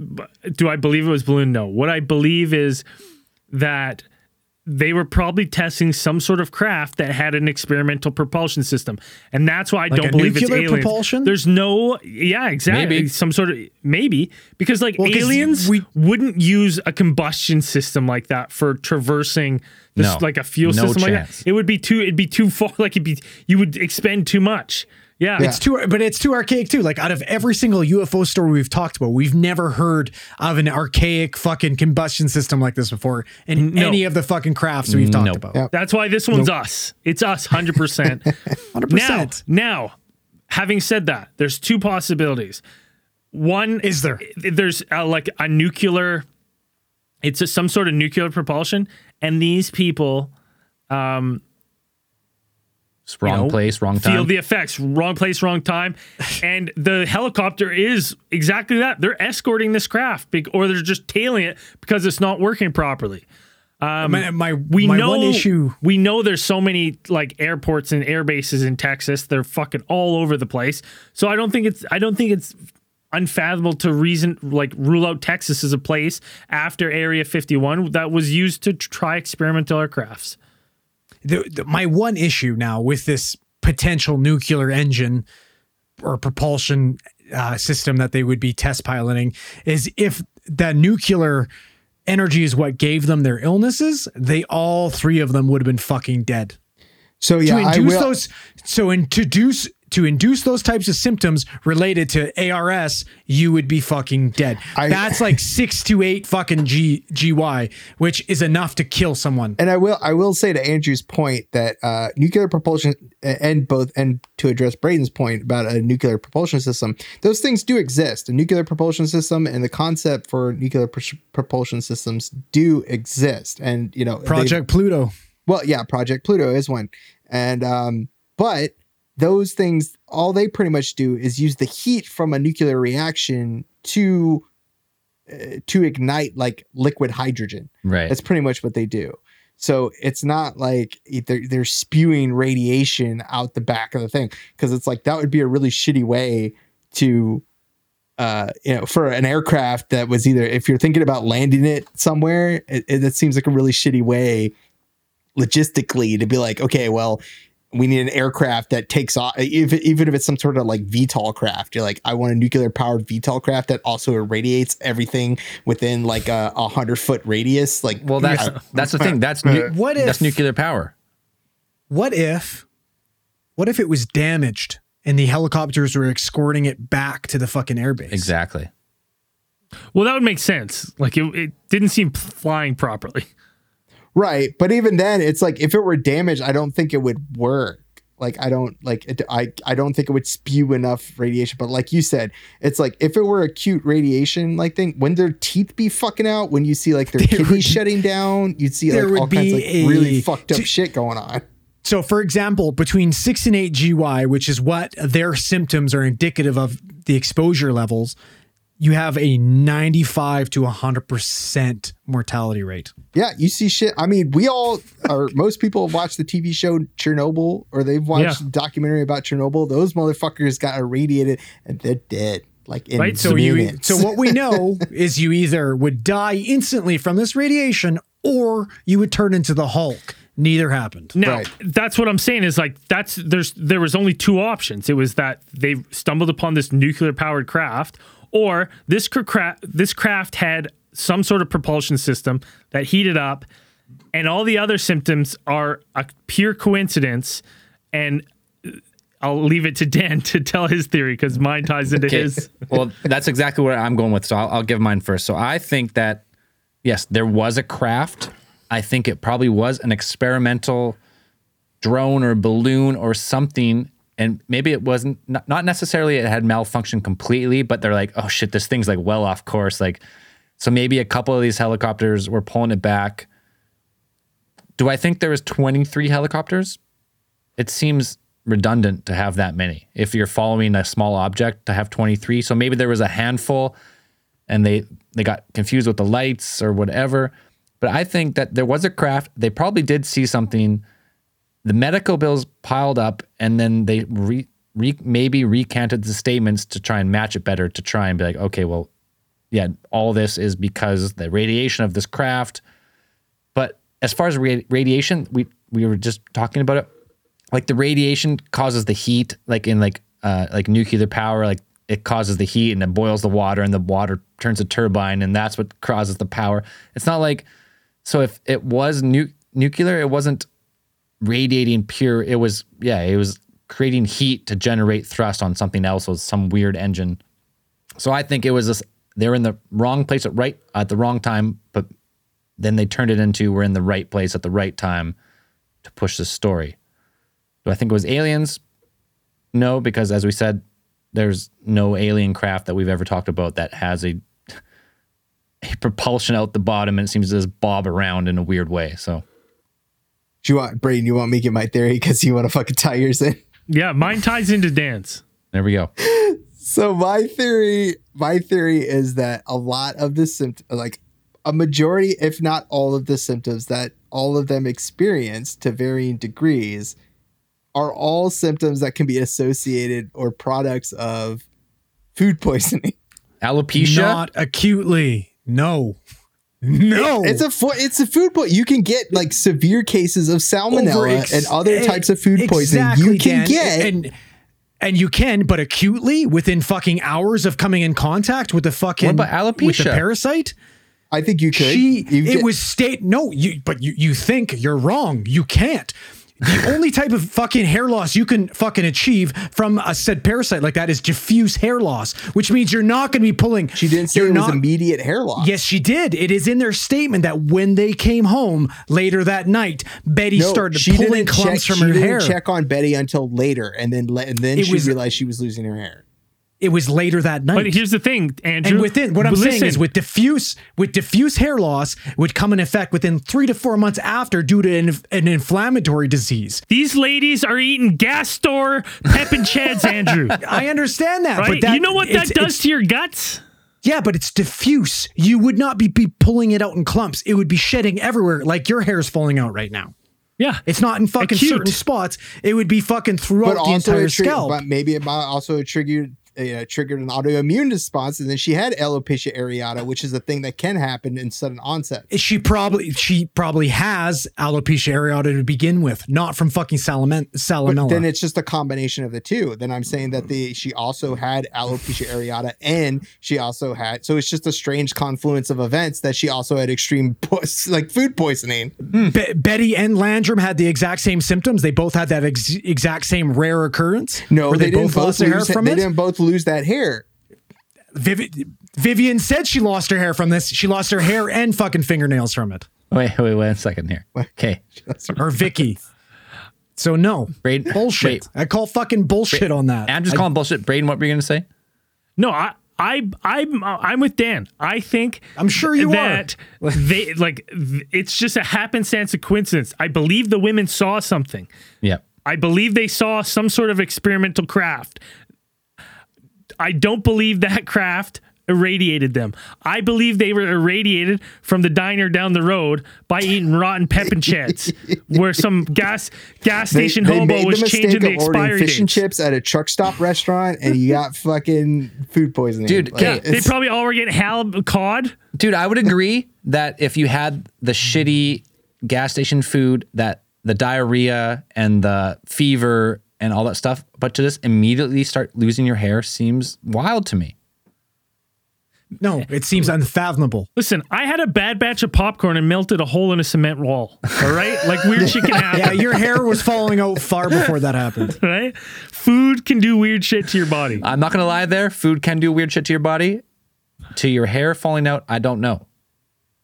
[SPEAKER 2] do I believe it was balloon? No. What I believe is that they were probably testing some sort of craft that had an experimental propulsion system, and that's why I
[SPEAKER 4] Like
[SPEAKER 2] don't believe it's
[SPEAKER 4] nuclear
[SPEAKER 2] aliens.
[SPEAKER 4] propulsion?
[SPEAKER 2] There's no, yeah, exactly,
[SPEAKER 3] Maybe.
[SPEAKER 2] some sort of maybe because like
[SPEAKER 4] Well, 'cause
[SPEAKER 2] aliens
[SPEAKER 4] we-
[SPEAKER 2] wouldn't use a combustion system like that for traversing. This,
[SPEAKER 3] No.
[SPEAKER 2] like a fuel
[SPEAKER 3] No
[SPEAKER 2] system like
[SPEAKER 3] chance.
[SPEAKER 2] that. It would be too. It'd be too far. Like it'd be. You would expend too much. Yeah.
[SPEAKER 4] It's too, but it's too archaic too. Like out of every single UFO story we've talked about, we've never heard of an archaic fucking combustion system like this before in
[SPEAKER 2] No.
[SPEAKER 4] any of the fucking crafts we've talked
[SPEAKER 3] Nope.
[SPEAKER 4] about.
[SPEAKER 1] Yep.
[SPEAKER 2] That's why this one's us. It's us, hundred percent.
[SPEAKER 4] Hundred
[SPEAKER 2] Now,
[SPEAKER 4] percent.
[SPEAKER 2] now, having said that, there's two possibilities. One
[SPEAKER 4] Is there?
[SPEAKER 2] There's uh like a nuclear. It's a, some sort of nuclear propulsion, and these people
[SPEAKER 3] It's wrong
[SPEAKER 2] you know,
[SPEAKER 3] place, wrong time.
[SPEAKER 2] Feel the effects, wrong place, wrong time. and the helicopter is exactly that. They're escorting this craft, bec- or they're just tailing it because it's not working properly.
[SPEAKER 4] Um, my my,
[SPEAKER 2] We
[SPEAKER 4] my
[SPEAKER 2] know
[SPEAKER 4] one issue.
[SPEAKER 2] We know there's so many like airports and air bases in Texas. They're fucking all over the place. So I don't think it's I don't think it's unfathomable to reason like rule out Texas as a place after Area 51 that was used to try experimental aircrafts.
[SPEAKER 4] The, the, my one issue now with this potential nuclear engine or propulsion uh, system that they would be test piloting is if the nuclear energy is what gave them their illnesses, they all three of them would have been fucking dead.
[SPEAKER 1] So yeah,
[SPEAKER 4] to
[SPEAKER 1] I
[SPEAKER 4] induce
[SPEAKER 1] will.
[SPEAKER 4] those, so introduce to induce those types of symptoms related to ARS, you would be fucking dead.
[SPEAKER 1] I-
[SPEAKER 4] That's like six to eight fucking G GY, which is enough to kill someone.
[SPEAKER 1] and I will I will say to Andrew's point that uh, nuclear propulsion and both and to address Braden's point about a nuclear propulsion system, those things do exist. A nuclear propulsion system and the concept for nuclear pr- propulsion systems do exist. And you know,
[SPEAKER 4] Project Pluto.
[SPEAKER 1] well, yeah, Project Pluto is one, and um, but those things, all they pretty much do is use the heat from a nuclear reaction to uh, to ignite like liquid hydrogen.
[SPEAKER 3] right.
[SPEAKER 1] That's pretty much what they do. So it's not like they're, they're spewing radiation out the back of the thing because it's like that would be a really shitty way to, uh, you know, for an aircraft that was either if you're thinking about landing it somewhere, it, it, it seems like a really shitty way logistically to be like, okay, well, we need an aircraft that takes off, if, even if it's some sort of like VTOL craft. You're like, I want a nuclear powered VTOL craft that also irradiates everything within like a, a hundred foot radius. Like,
[SPEAKER 3] well, that's that's the thing. That's nu-
[SPEAKER 4] What
[SPEAKER 3] that's nuclear power.
[SPEAKER 4] What if, what if it was damaged and the helicopters were escorting it back to the fucking airbase?
[SPEAKER 3] Exactly.
[SPEAKER 2] Well, that would make sense. Like it, it didn't seem flying properly.
[SPEAKER 1] Right. But even then, it's like if it were damaged, I don't think it would work. Like I don't like it, I I don't think it would spew enough radiation. But like you said, it's like if it were acute radiation like thing, when their teeth be fucking out, when you see like their
[SPEAKER 4] There would-
[SPEAKER 1] kidneys shutting down, you'd see like all
[SPEAKER 4] would
[SPEAKER 1] kinds of like, really fucked up
[SPEAKER 4] to-
[SPEAKER 1] shit going on.
[SPEAKER 4] So, for example, between six and eight GY, which is what their symptoms are indicative of the exposure levels, you have a 95 to 100% mortality rate.
[SPEAKER 1] Yeah, you see shit. I mean, we all or most people have watched the TV show Chernobyl or they've watched
[SPEAKER 2] Yeah.
[SPEAKER 1] the documentary about Chernobyl. Those motherfuckers got irradiated and they're dead. Like in
[SPEAKER 2] Right,
[SPEAKER 4] So, you,
[SPEAKER 1] minutes.
[SPEAKER 4] so what we know is you either would die instantly from this radiation or you would turn into the Hulk. Neither happened.
[SPEAKER 2] Now,
[SPEAKER 1] Right.
[SPEAKER 2] that's what I'm saying is like that's there's there was only two options. It was that they stumbled upon this nuclear powered craft, or this cr- cra- this craft had some sort of propulsion system that heated up, and all the other symptoms are a pure coincidence. And uh, I'll leave it to Dan to tell his theory because mine ties into
[SPEAKER 3] Okay.
[SPEAKER 2] his.
[SPEAKER 3] well, that's exactly where I'm going with. So I'll, I'll give mine first. So I think that yes, there was a craft. I think it probably was an experimental drone or balloon or something. And maybe it wasn't not, necessarily it had malfunctioned completely, but they're like, oh shit, this thing's like well off course. Like, so maybe a couple of these helicopters were pulling it back. Do I think there was 23 helicopters? It seems redundant to have that many. If you're following a small object to have 23, so maybe there was a handful and they they got confused with the lights or whatever. But I think that there was a craft. They probably did see something. The medical bills piled up, and then they re, re, maybe recanted the statements to try and match it better. To try and be like, okay, well, yeah, all this is because the radiation of this craft. But as far as ra- radiation, we we were just talking about it. Like the radiation causes the heat, like in like uh, like nuclear power, like it causes the heat and it boils the water, and the water turns a turbine, and that's what causes the power. It's not like so if it was nu- nuclear, it wasn't radiating pure. It was yeah, it was creating heat to generate thrust on something else with some weird engine. So I think it was this. They're in the wrong place at right at the wrong time, but then they turned it into we're in the right place at the right time to push this story. Do I think it was aliens? No, because as we said, there's no alien craft that we've ever talked about that has a, a propulsion out the bottom and it seems to just bob around in a weird way. So
[SPEAKER 1] Do you want Braden? You want me to get my theory because you want to fucking tie yours in?
[SPEAKER 2] Yeah, mine ties into dance.
[SPEAKER 3] There we go.
[SPEAKER 1] So my theory, my theory is that a lot of the symptoms, like a majority, if not all of the symptoms that all of them experience to varying degrees, are all symptoms that can be associated or products of food poisoning.
[SPEAKER 3] Alopecia.
[SPEAKER 4] Not acutely. No. No.
[SPEAKER 1] It's a fo- it's a food poison. You can get like severe cases of salmonella
[SPEAKER 4] ex-
[SPEAKER 1] and other
[SPEAKER 4] eh,
[SPEAKER 1] types of food poisoning.
[SPEAKER 4] exactly,
[SPEAKER 1] you can
[SPEAKER 4] Dan.
[SPEAKER 1] get
[SPEAKER 4] and and you can, but acutely within fucking hours of coming in contact with the fucking
[SPEAKER 3] What about
[SPEAKER 4] with the parasite.
[SPEAKER 1] I think you could.
[SPEAKER 4] She
[SPEAKER 1] You
[SPEAKER 4] it
[SPEAKER 1] get-
[SPEAKER 4] was state no you but you you think you're wrong. You can't. The only type of fucking hair loss you can fucking achieve from a said parasite like that is diffuse hair loss, which means you're not going to be pulling.
[SPEAKER 1] She didn't say it was immediate hair loss.
[SPEAKER 4] Yes, she did. It is in their statement that when they came home later that night, Betty
[SPEAKER 1] No,
[SPEAKER 4] started pulling clumps
[SPEAKER 1] check,
[SPEAKER 4] from her
[SPEAKER 1] she
[SPEAKER 4] hair.
[SPEAKER 1] check on Betty until later, and then and then
[SPEAKER 4] It
[SPEAKER 1] she
[SPEAKER 4] was-
[SPEAKER 1] realized she was losing her hair.
[SPEAKER 4] It was later that night.
[SPEAKER 2] But here's the thing, Andrew.
[SPEAKER 4] and within what I'm
[SPEAKER 2] Listen,
[SPEAKER 4] saying is with diffuse with diffuse hair loss would come in effect within three to four months after due to an, an inflammatory disease.
[SPEAKER 2] these ladies are eating gas store pep and cheds, Andrew.
[SPEAKER 4] I understand that,
[SPEAKER 2] Right?
[SPEAKER 4] but that,
[SPEAKER 2] you know what that
[SPEAKER 4] it's-
[SPEAKER 2] does
[SPEAKER 4] it's-
[SPEAKER 2] to your guts?
[SPEAKER 4] Yeah, but it's diffuse. You would not be, be pulling it out in clumps. It would be shedding everywhere, like your hair is falling out right now.
[SPEAKER 2] Yeah.
[SPEAKER 4] It's not in fucking
[SPEAKER 2] Acute.
[SPEAKER 4] certain spots. It would be fucking throughout
[SPEAKER 1] But
[SPEAKER 4] the entire
[SPEAKER 1] it tri-
[SPEAKER 4] scalp.
[SPEAKER 1] but maybe it might also triggered uh, triggered an autoimmune response, and then she had alopecia areata, which is a thing that can happen in sudden onset.
[SPEAKER 4] she probably she probably has alopecia areata to begin with, not from fucking salaman-
[SPEAKER 1] But then it's just a combination of the two. Then I'm saying that the she also had alopecia areata, and she also had so it's just a strange confluence of events that she also had extreme po- like food poisoning.
[SPEAKER 4] Be- Betty and Landrum had the exact same symptoms. They both had that ex- exact same rare occurrence.
[SPEAKER 1] No,
[SPEAKER 4] where
[SPEAKER 1] they, didn't
[SPEAKER 4] both
[SPEAKER 1] both
[SPEAKER 4] lost their hair
[SPEAKER 1] lose.
[SPEAKER 4] from
[SPEAKER 1] They
[SPEAKER 4] it.
[SPEAKER 1] didn't both lose that hair.
[SPEAKER 4] Vivi- Vivian said she lost her hair from this. She lost her hair and fucking fingernails from it.
[SPEAKER 3] Wait, wait, wait a second here. Okay.
[SPEAKER 4] Or Vicky. So no,
[SPEAKER 3] Braden,
[SPEAKER 4] bullshit.
[SPEAKER 3] wait.
[SPEAKER 4] I call fucking bullshit on that.
[SPEAKER 3] I'm just
[SPEAKER 4] I-
[SPEAKER 3] calling bullshit. Braden, what were you going to say?
[SPEAKER 2] No, I, I, I'm, I'm with Dan. I think
[SPEAKER 4] I'm sure you
[SPEAKER 2] that they like it's just a happenstance, a coincidence. I believe the women saw something.
[SPEAKER 3] Yeah.
[SPEAKER 2] I believe they saw some sort of experimental craft. I don't believe that craft irradiated them. I believe they were irradiated from the diner down the road by eating rotten pep and chets, where some gas gas station
[SPEAKER 1] they
[SPEAKER 2] hobo was
[SPEAKER 1] the
[SPEAKER 2] changing the
[SPEAKER 1] of ordering
[SPEAKER 2] expiry
[SPEAKER 1] fish and chips at a truck stop restaurant, and you got fucking food poisoning.
[SPEAKER 3] Dude,
[SPEAKER 1] Like,
[SPEAKER 3] yeah,
[SPEAKER 2] They probably all were getting halib cod.
[SPEAKER 3] Dude, I would agree that if you had the shitty gas station food, that the diarrhea and the fever and all that stuff, but to just immediately start losing your hair seems wild to me.
[SPEAKER 4] no, it seems unfathomable.
[SPEAKER 2] Listen, I had a bad batch of popcorn and melted a hole in a cement wall. All right, like weird shit can happen.
[SPEAKER 4] Yeah, your hair was falling out far before that happened.
[SPEAKER 2] right? Food can do weird shit to your body.
[SPEAKER 3] I'm not gonna lie there. Food can do weird shit to your body. To your hair falling out, I don't know.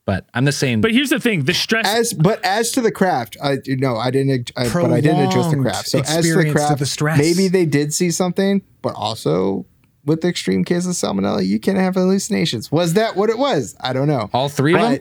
[SPEAKER 3] But I'm the same.
[SPEAKER 2] But here's the thing: the stress.
[SPEAKER 1] as but as to the craft, I no, I didn't. I, but I didn't address the craft. So as to the craft,
[SPEAKER 4] the stress.
[SPEAKER 1] maybe they did see something, but also with the extreme case of salmonella, you can have hallucinations. Was that what it was? I don't know.
[SPEAKER 3] all three of them.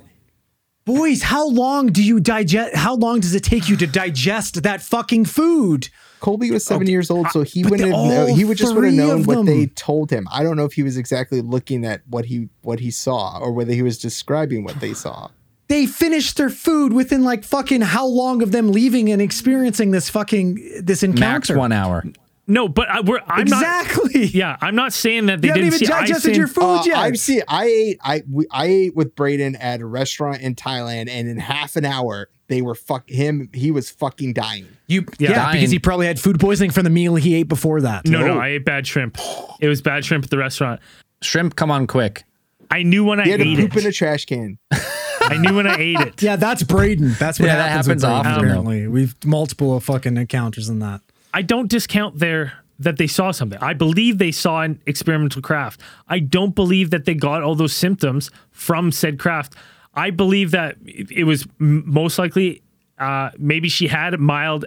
[SPEAKER 1] But
[SPEAKER 4] Boys, how long do you digest? How long does it take you to digest that fucking food?
[SPEAKER 1] Colby was seven years old, so he wouldn't have. Know, he would just would have known what they told him. I don't know if he was exactly looking at what he what he saw, or whether he was describing what they saw.
[SPEAKER 4] They finished their food within like fucking how long of them leaving and experiencing this fucking this encounter?
[SPEAKER 3] Max one hour.
[SPEAKER 2] No, but I, we're, I'm not.
[SPEAKER 4] exactly.
[SPEAKER 2] Yeah, I'm not saying that they
[SPEAKER 4] You
[SPEAKER 2] didn't
[SPEAKER 4] even
[SPEAKER 2] see. I
[SPEAKER 4] digested
[SPEAKER 2] seen-
[SPEAKER 4] your food
[SPEAKER 1] Uh,
[SPEAKER 4] yet.
[SPEAKER 1] I've seen. I ate. I we, I ate with Braden at a restaurant in Thailand, and in half an hour they were fuck him. He was fucking dying.
[SPEAKER 4] You yeah,
[SPEAKER 2] Dying.
[SPEAKER 4] because he probably had food poisoning from the meal he ate before that.
[SPEAKER 2] No, no, I ate bad shrimp. It was bad shrimp at the restaurant.
[SPEAKER 3] Shrimp, come on quick.
[SPEAKER 2] I knew when I
[SPEAKER 1] He had to poop
[SPEAKER 2] it.
[SPEAKER 1] in a trash can.
[SPEAKER 2] I knew when I ate it.
[SPEAKER 4] Yeah, that's Braden. That's what
[SPEAKER 3] Yeah, that
[SPEAKER 4] happens, with
[SPEAKER 3] happens often, though.
[SPEAKER 4] Apparently, we've multiple fucking encounters in that.
[SPEAKER 2] I don't discount their that they saw something. I believe they saw an experimental craft. I don't believe that they got all those symptoms from said craft. I believe that it it was most likely uh, maybe she had mild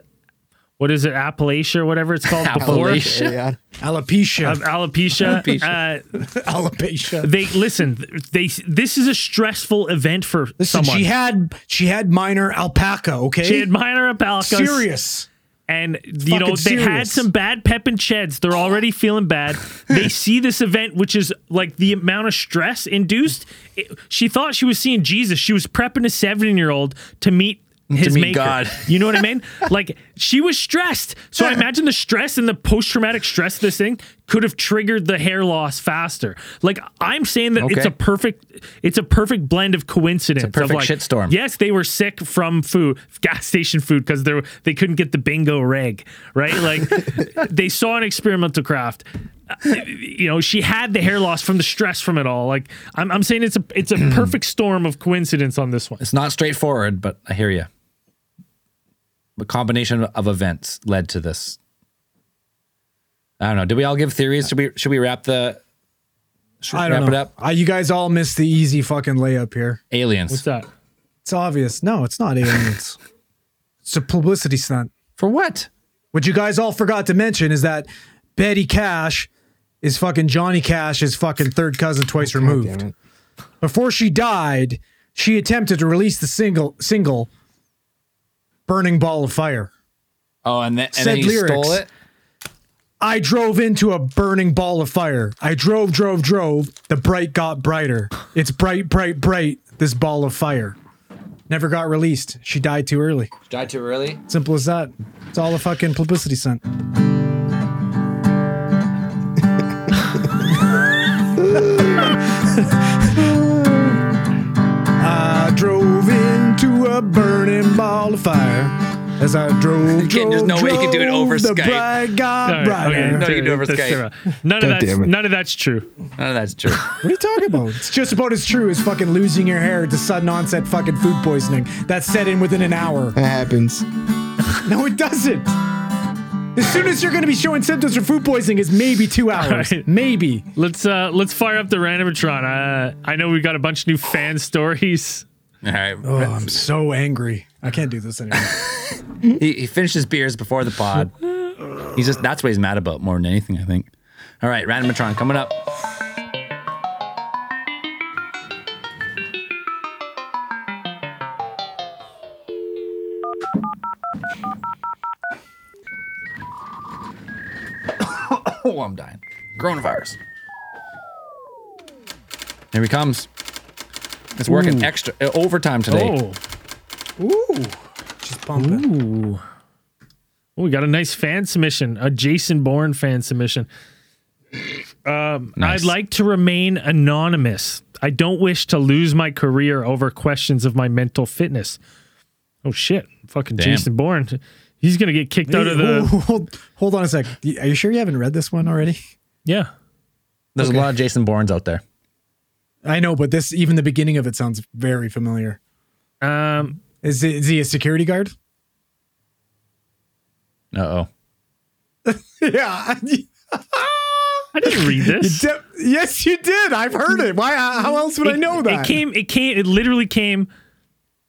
[SPEAKER 2] what is it, Appalachia or whatever it's called before.
[SPEAKER 3] Appalachia.
[SPEAKER 1] Yeah.
[SPEAKER 4] Alopecia.
[SPEAKER 2] Of alopecia.
[SPEAKER 3] Alopecia.
[SPEAKER 2] Uh,
[SPEAKER 4] Alopecia.
[SPEAKER 2] they listen. They this is a stressful event for
[SPEAKER 4] Listen,
[SPEAKER 2] someone.
[SPEAKER 4] she had she had minor alpaca. Okay,
[SPEAKER 2] She had minor alpaca
[SPEAKER 4] serious.
[SPEAKER 2] And you know
[SPEAKER 4] Fucking
[SPEAKER 2] they had some bad pep and cheds. They're already feeling bad. they see this event, which is like the amount of stress induced. It- she thought she was seeing Jesus. She was prepping a seven-year-old to meet his
[SPEAKER 3] meet
[SPEAKER 2] maker.
[SPEAKER 3] God.
[SPEAKER 2] You know what I mean? Like she was stressed. So I imagine the stress and the post-traumatic stress of this thing could have triggered the hair loss faster. Like I'm saying that it's a perfect, it's a perfect blend of coincidence. of
[SPEAKER 3] perfect
[SPEAKER 2] like,
[SPEAKER 3] shitstorm.
[SPEAKER 2] Yes, they were sick from food, gas station food, because they they couldn't get the bingo reg, right? Like they saw an experimental craft. You know, she had the hair loss from the stress from it all. Like I'm, I'm saying, it's a it's a perfect storm of coincidence on this one.
[SPEAKER 3] It's not straightforward, but I hear you. The combination of events led to this. I don't know. Did we all give theories? Should we should we wrap the should
[SPEAKER 4] I don't
[SPEAKER 3] wrap
[SPEAKER 4] know.
[SPEAKER 3] it up?
[SPEAKER 4] Uh, you guys all missed the easy fucking layup here.
[SPEAKER 3] Aliens.
[SPEAKER 2] What's that?
[SPEAKER 4] It's obvious. No, it's not aliens. it's a publicity stunt.
[SPEAKER 3] For what?
[SPEAKER 4] What you guys all forgot to mention is that Betty Cash is fucking Johnny Cash's fucking third cousin twice removed. Before she died, she attempted to release the single single Burning Ball of Fire.
[SPEAKER 3] Oh, and then, and
[SPEAKER 4] Said
[SPEAKER 3] then you
[SPEAKER 4] lyrics.
[SPEAKER 3] stole it?
[SPEAKER 4] I drove into a burning ball of fire. I drove, drove, drove. The bright got brighter. It's bright, bright, bright. This ball of fire. Never got released. She died too early.
[SPEAKER 3] Died too early?
[SPEAKER 4] Simple as that. It's all a fucking publicity stunt. I drove into a burning ball of fire. As I drove,
[SPEAKER 3] Can't-
[SPEAKER 4] drove,
[SPEAKER 3] there's no way you can do it over
[SPEAKER 4] the
[SPEAKER 3] Skype.
[SPEAKER 4] bright got
[SPEAKER 2] All right, okay,
[SPEAKER 3] No, you can do it over
[SPEAKER 2] that's
[SPEAKER 3] Skype.
[SPEAKER 2] fair. None of
[SPEAKER 1] God
[SPEAKER 2] that's
[SPEAKER 1] damn it.
[SPEAKER 2] none of that's true.
[SPEAKER 3] None of that's true.
[SPEAKER 4] What are you talking about? It's just about as true as fucking losing your hair to sudden onset fucking food poisoning. That's set in within an hour.
[SPEAKER 1] That happens.
[SPEAKER 4] No, it doesn't. As soon as you're going to be showing symptoms for food poisoning is maybe two hours.
[SPEAKER 2] right.
[SPEAKER 4] Maybe.
[SPEAKER 2] Let's uh let's fire up the randomatron. Uh, I know we've got a bunch of new fan stories.
[SPEAKER 3] All right.
[SPEAKER 4] Oh, I'm so angry. I can't do this anymore.
[SPEAKER 3] He, he finished his beers before the pod. He's just that's what he's mad about more than anything, I think. All right, Randomatron coming up. oh, I'm dying. Coronavirus. Here he comes. It's working extra uh, overtime today.
[SPEAKER 2] Oh,
[SPEAKER 4] Ooh. Just pumping.
[SPEAKER 2] ooh. Oh, we got a nice fan submission, a Jason Bourne fan submission. Um,
[SPEAKER 3] Nice.
[SPEAKER 2] I'd like to remain anonymous. I don't wish to lose my career over questions of my mental fitness. Oh shit! Fucking
[SPEAKER 3] Damn.
[SPEAKER 2] Jason Bourne. He's gonna get kicked out of
[SPEAKER 4] Hey,
[SPEAKER 2] the.
[SPEAKER 4] hold, hold, hold on a sec. Are you sure you haven't read this one already?
[SPEAKER 2] Yeah.
[SPEAKER 3] There's a lot of Jason Bournes out there.
[SPEAKER 4] I know, but this even the beginning of it sounds very familiar.
[SPEAKER 2] Um.
[SPEAKER 4] Is, it, is he a security guard?
[SPEAKER 3] Uh oh.
[SPEAKER 4] yeah.
[SPEAKER 2] I didn't read this.
[SPEAKER 4] De- yes, you did. I've heard it. Why? How else would I know that?
[SPEAKER 2] It came. It came. It literally came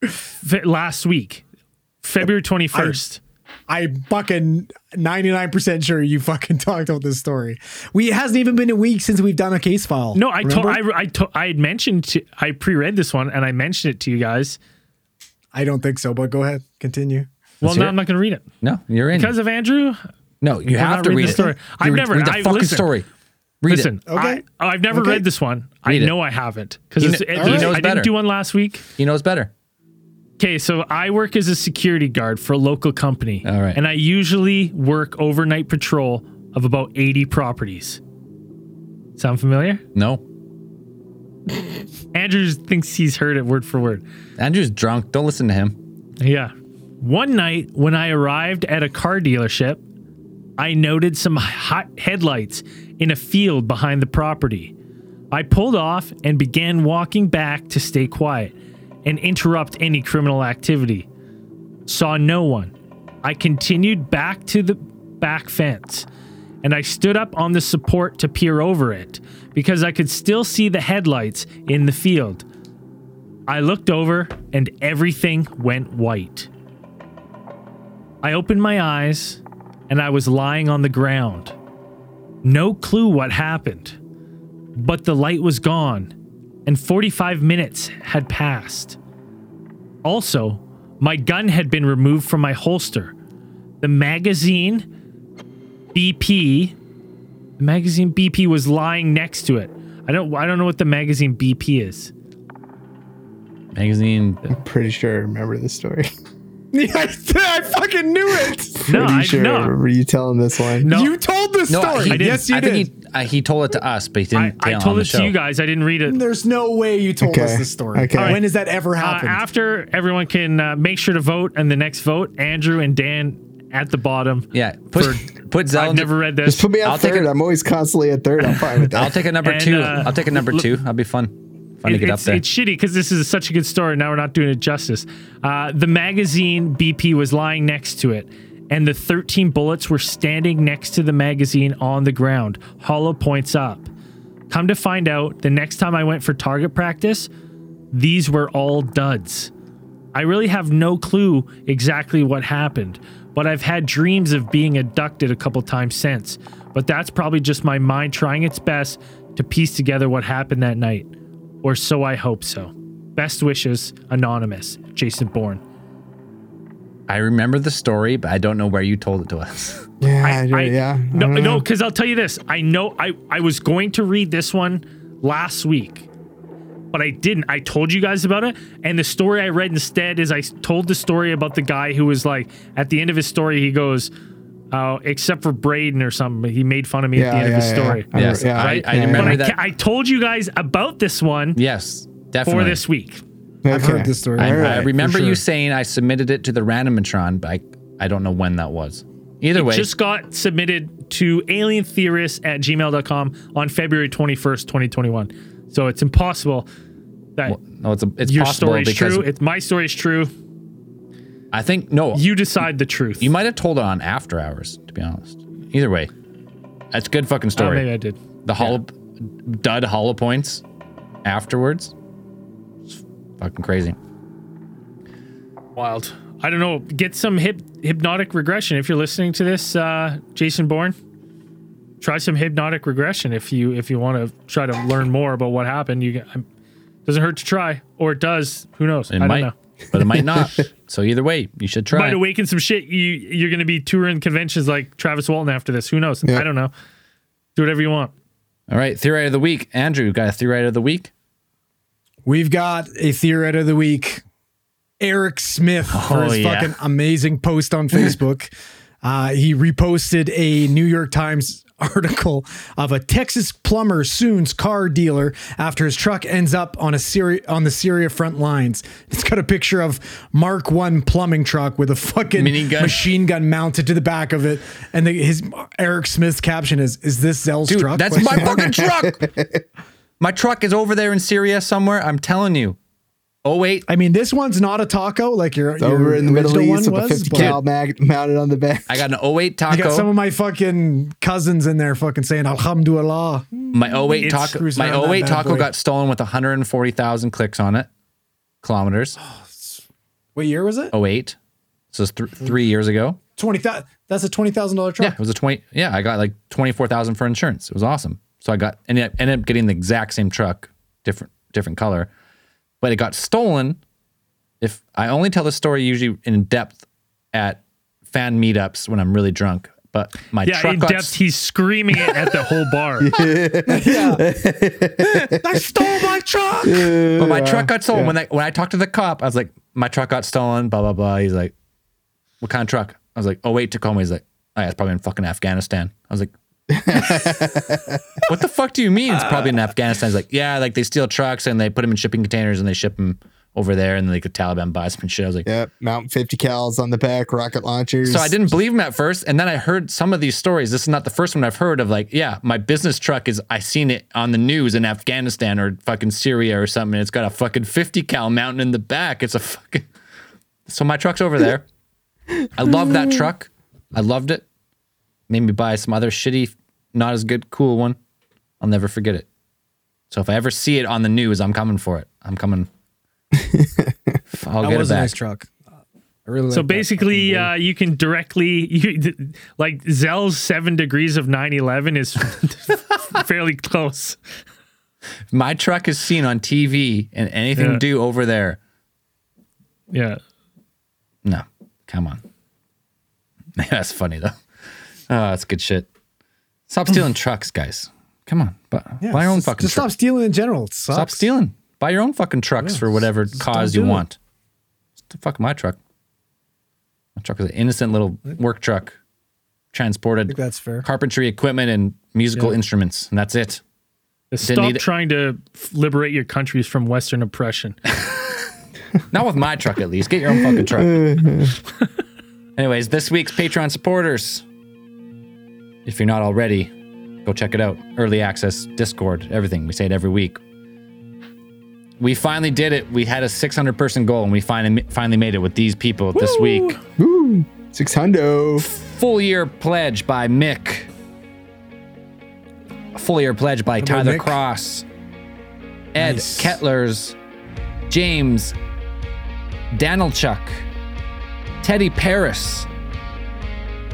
[SPEAKER 2] fe- last week, February twenty first.
[SPEAKER 4] I'm fucking 99% sure you fucking talked about this story. We it hasn't even been a week since we've done a case file.
[SPEAKER 2] No, I told. I I, to, I had mentioned. To, I pre-read this one and I mentioned it to you guys.
[SPEAKER 4] I don't think so, but go ahead. Continue.
[SPEAKER 2] Well,
[SPEAKER 3] hear
[SPEAKER 2] now. I'm not going to read it
[SPEAKER 3] No, you're in.
[SPEAKER 2] because of Andrew.
[SPEAKER 3] no, you
[SPEAKER 2] We're
[SPEAKER 3] have to
[SPEAKER 2] reading
[SPEAKER 3] read
[SPEAKER 2] the
[SPEAKER 3] it.
[SPEAKER 2] story. I've
[SPEAKER 3] You
[SPEAKER 2] never-
[SPEAKER 3] read the
[SPEAKER 2] I-
[SPEAKER 3] fucking
[SPEAKER 2] listen.
[SPEAKER 3] story. Read
[SPEAKER 2] Listen,
[SPEAKER 3] it.
[SPEAKER 4] Okay.
[SPEAKER 2] I, I've never
[SPEAKER 4] Okay.
[SPEAKER 2] read this one. I
[SPEAKER 3] Read it.
[SPEAKER 2] know I haven't because
[SPEAKER 3] He
[SPEAKER 2] it's
[SPEAKER 3] kn-
[SPEAKER 2] it-
[SPEAKER 3] he
[SPEAKER 2] I didn't
[SPEAKER 3] better.
[SPEAKER 2] do one last week.
[SPEAKER 3] He knows better.
[SPEAKER 2] Okay, so I work as a security guard for a local company.
[SPEAKER 3] All right.
[SPEAKER 2] And I usually work overnight patrol of about 80 properties. Sound familiar?
[SPEAKER 3] No.
[SPEAKER 2] Andrew thinks he's heard it word for word.
[SPEAKER 3] Andrew's drunk. Don't listen to him.
[SPEAKER 2] Yeah. One night when I arrived at a car dealership, I noted some hot headlights in a field behind the property. I pulled off and began walking back to stay quiet and interrupt any criminal activity. Saw no one. I continued back to the back fence and I stood up on the support to peer over it because I could still see the headlights in the field. I looked over and everything went white. I opened my eyes and I was lying on the ground. No clue what happened, but the light was gone and 45 minutes had passed. Also, my gun had been removed from my holster. The magazine BP the magazine BP was lying next to it. I don't I don't know what the magazine BP is.
[SPEAKER 3] Magazine.
[SPEAKER 1] I'm pretty sure I remember this story.
[SPEAKER 4] Yeah, I, I fucking knew it.
[SPEAKER 2] No,
[SPEAKER 1] pretty
[SPEAKER 2] I
[SPEAKER 1] sure I
[SPEAKER 2] no.
[SPEAKER 1] remember you telling this one.
[SPEAKER 2] No.
[SPEAKER 4] You told the
[SPEAKER 3] No,
[SPEAKER 4] story.
[SPEAKER 3] he didn't.
[SPEAKER 4] yes, you
[SPEAKER 3] I
[SPEAKER 4] did.
[SPEAKER 3] think he uh, he told it to us, but he didn't.
[SPEAKER 2] I
[SPEAKER 3] tell on
[SPEAKER 2] told
[SPEAKER 3] the
[SPEAKER 2] it
[SPEAKER 3] show.
[SPEAKER 2] to you guys. I didn't read it.
[SPEAKER 4] There's no way you told
[SPEAKER 1] Okay.
[SPEAKER 4] us the story.
[SPEAKER 1] Okay.
[SPEAKER 4] When has that ever
[SPEAKER 2] Uh, after everyone can uh, make sure to vote and the next vote, Andrew and Dan at the bottom.
[SPEAKER 3] Yeah, put put Zell.
[SPEAKER 2] I've never read this.
[SPEAKER 1] Just put me at
[SPEAKER 3] I'll
[SPEAKER 1] third.
[SPEAKER 3] it-
[SPEAKER 1] I'm always constantly at third. I'm fine with that.
[SPEAKER 3] I'll take a number
[SPEAKER 2] And,
[SPEAKER 3] two.
[SPEAKER 2] uh,
[SPEAKER 3] I'll take a number two. That'll be fun. Fun to
[SPEAKER 2] It-
[SPEAKER 3] get up
[SPEAKER 2] it's,
[SPEAKER 3] there.
[SPEAKER 2] it's shitty because this is such a good story. Now we're not doing it justice. Uh, the magazine BP was lying next to it, and the 13 bullets were standing next to the magazine on the ground, hollow points up. Come to find out, the next time I went for target practice, these were all duds. I really have no clue exactly what happened, but I've had dreams of being abducted a couple times since. But that's probably just my mind trying its best to piece together what happened that night. Or so I hope so. Best wishes, Anonymous, Jason Bourne.
[SPEAKER 3] I remember the story, but I don't know where you told it to us.
[SPEAKER 1] yeah,
[SPEAKER 2] I,
[SPEAKER 1] I,
[SPEAKER 2] I-
[SPEAKER 1] yeah. I
[SPEAKER 2] No,
[SPEAKER 1] don't
[SPEAKER 2] no, because I'll tell you this. I know I, I was going to read this one last week, but I didn't. I told you guys about it. And the story I read instead is I told the story about the guy who was like, at the end of his story, he goes, Oh, except for Braden or something. He made fun of me at the
[SPEAKER 1] Yeah,
[SPEAKER 2] end of his
[SPEAKER 1] yeah, yeah.
[SPEAKER 2] story.
[SPEAKER 1] I
[SPEAKER 3] Yes,
[SPEAKER 1] remember- yeah,
[SPEAKER 3] I- I
[SPEAKER 1] yeah,
[SPEAKER 3] remember
[SPEAKER 2] But I,
[SPEAKER 3] that-
[SPEAKER 2] I told you guys about this one
[SPEAKER 3] yes, definitely.
[SPEAKER 2] for this week.
[SPEAKER 4] I've
[SPEAKER 1] Okay.
[SPEAKER 4] heard this story.
[SPEAKER 3] I,
[SPEAKER 1] All
[SPEAKER 3] I remember
[SPEAKER 4] for
[SPEAKER 3] you saying I submitted it to the randomatron, but I, I don't know when that was. Either way, It
[SPEAKER 2] Just got submitted to alientheorists at gmail.com on February 21st, 2021. So it's impossible that
[SPEAKER 3] no, it's a, it's
[SPEAKER 2] your story is true. It's my story is true.
[SPEAKER 3] I think no, you,
[SPEAKER 2] You decide the truth.
[SPEAKER 3] You might have told it on after hours. To be honest, either way, that's a good fucking story.
[SPEAKER 2] Uh, maybe I did.
[SPEAKER 3] the hollow dud hollow points afterwards. It's fucking crazy.
[SPEAKER 2] Wild. I don't know. Get some hip, hypnotic regression. If you're listening to this, uh, Jason Bourne, try some hypnotic regression if you if you want to try to learn more about what happened. You can, doesn't hurt to try, or it does. Who knows?
[SPEAKER 3] It
[SPEAKER 2] I don't
[SPEAKER 3] might,
[SPEAKER 2] know.
[SPEAKER 3] but it might not. so either way, you should try.
[SPEAKER 2] Might awaken some shit. You you're gonna be touring conventions like Travis Walton after this. Who knows?
[SPEAKER 1] Yeah.
[SPEAKER 2] I don't know. Do whatever you want.
[SPEAKER 3] All right, theory of the week. Andrew, you got a theory of the week?
[SPEAKER 4] We've got a theorette of the week. Eric Smith for
[SPEAKER 3] Oh,
[SPEAKER 4] his
[SPEAKER 3] yeah.
[SPEAKER 4] fucking amazing post on Facebook. uh, he reposted a New York Times article of a Texas plumber soon's car dealer after his truck ends up on a Syria on the Syria front lines. It's got a picture of Mark One plumbing truck with a fucking
[SPEAKER 3] Minigun.
[SPEAKER 4] machine gun mounted to the back of it, and the, his Eric Smith's caption is "Is this Zell's
[SPEAKER 3] Dude,
[SPEAKER 4] truck?"
[SPEAKER 3] that's my fucking truck. My truck is over there in Syria somewhere. I'm telling you. Oh wait,
[SPEAKER 4] I mean, this one's not a taco like your,
[SPEAKER 1] It's over in the Middle
[SPEAKER 4] original
[SPEAKER 1] East
[SPEAKER 4] one
[SPEAKER 1] with a
[SPEAKER 4] was,
[SPEAKER 1] 50 cal mag mounted on the back.
[SPEAKER 3] I got an 08
[SPEAKER 4] I got some of my fucking cousins in there fucking saying Alhamdulillah.
[SPEAKER 3] My 08
[SPEAKER 2] It's
[SPEAKER 3] taco. My 08 taco got stolen with 140,000 clicks on it. Kilometers.
[SPEAKER 4] What year was it?
[SPEAKER 3] 08. So it's th- three years ago.
[SPEAKER 4] Twenty thousand. That's a twenty thousand dollar truck.
[SPEAKER 3] Yeah,
[SPEAKER 4] truck.
[SPEAKER 3] it was a 20. Yeah, I got like 24,000 for insurance. It was awesome. So I got ended up, ended up getting the exact same truck, different different color, but it got stolen. If I only tell the story usually in depth at fan meetups when I'm really drunk, but my
[SPEAKER 2] Yeah,
[SPEAKER 3] truck
[SPEAKER 2] in
[SPEAKER 3] got
[SPEAKER 2] depth, he's screaming it at the whole bar. yeah.
[SPEAKER 4] I stole my truck.
[SPEAKER 3] But my truck got stolen. When I when I talked to the cop, I was like, my truck got stolen, blah blah blah. He's like, What kind of truck? I was like, Oh wait, Tacoma. He's like, Oh yeah, it's probably in fucking Afghanistan. I was like, What the fuck do you mean it's probably in Afghanistan? It's like, Yeah, like they steal trucks and they put them in shipping containers and they ship them over there and then like the Taliban buys them and shit. I was like,
[SPEAKER 1] Yep, Mount 50 cals on the back, rocket launchers.
[SPEAKER 3] so I didn't believe him at first, and then I heard some of these stories. This is not the first one I've heard of. Like, yeah, my business truck is. I seen it on the news in Afghanistan or fucking Syria or something. And it's got a fucking fifty cal mountain in the back. It's a fucking. So my truck's over there. I love that truck. I loved it. Made me buy some other shitty, not as good, cool one. I'll never forget it. So if I ever see it on the news, I'm coming for it. I'm coming. I'll
[SPEAKER 4] That
[SPEAKER 3] get
[SPEAKER 4] was
[SPEAKER 3] it
[SPEAKER 4] a nice truck.
[SPEAKER 3] I
[SPEAKER 4] I really
[SPEAKER 2] So
[SPEAKER 4] like
[SPEAKER 2] basically,
[SPEAKER 4] fucking
[SPEAKER 2] uh, you can directly you, like Zell's seven degrees of 9/11 is fairly close.
[SPEAKER 3] My truck is seen on TV and anything
[SPEAKER 2] Yeah.
[SPEAKER 3] to do over there.
[SPEAKER 2] Yeah.
[SPEAKER 3] No, come on. That's funny though. Oh, that's good shit. Stop stealing trucks, guys. Come on, bu-
[SPEAKER 4] Yeah,
[SPEAKER 3] buy your own
[SPEAKER 4] just-
[SPEAKER 3] fucking
[SPEAKER 4] Just
[SPEAKER 3] truck.
[SPEAKER 4] stop stealing in general. It sucks.
[SPEAKER 3] Stop stealing. Buy your own fucking trucks for whatever cause you
[SPEAKER 4] do it.
[SPEAKER 3] want. It's the fuck my truck. My truck is an innocent little work truck,
[SPEAKER 4] I
[SPEAKER 3] transported
[SPEAKER 4] think that's fair.
[SPEAKER 3] carpentry equipment and musical
[SPEAKER 4] Yeah.
[SPEAKER 3] instruments, and that's it.
[SPEAKER 2] Stop
[SPEAKER 3] need it.
[SPEAKER 2] trying to f- liberate your countries from Western oppression.
[SPEAKER 3] Not with my truck, at least. Get your own fucking truck. Anyways, this week's Patreon supporters. If you're not already, go check it out. Early access, Discord, everything. We say it every week. We finally did it. We had a 600 person goal, and we finally finally made it with these people this week.
[SPEAKER 1] Woo! Six hundo.
[SPEAKER 3] Full year pledge by Mick. Full year pledge by
[SPEAKER 4] about
[SPEAKER 3] Tyler
[SPEAKER 4] Mick?
[SPEAKER 3] Cross. Ed
[SPEAKER 4] Nice.
[SPEAKER 3] Kettlers. James. Danilchuk. Teddy Paris.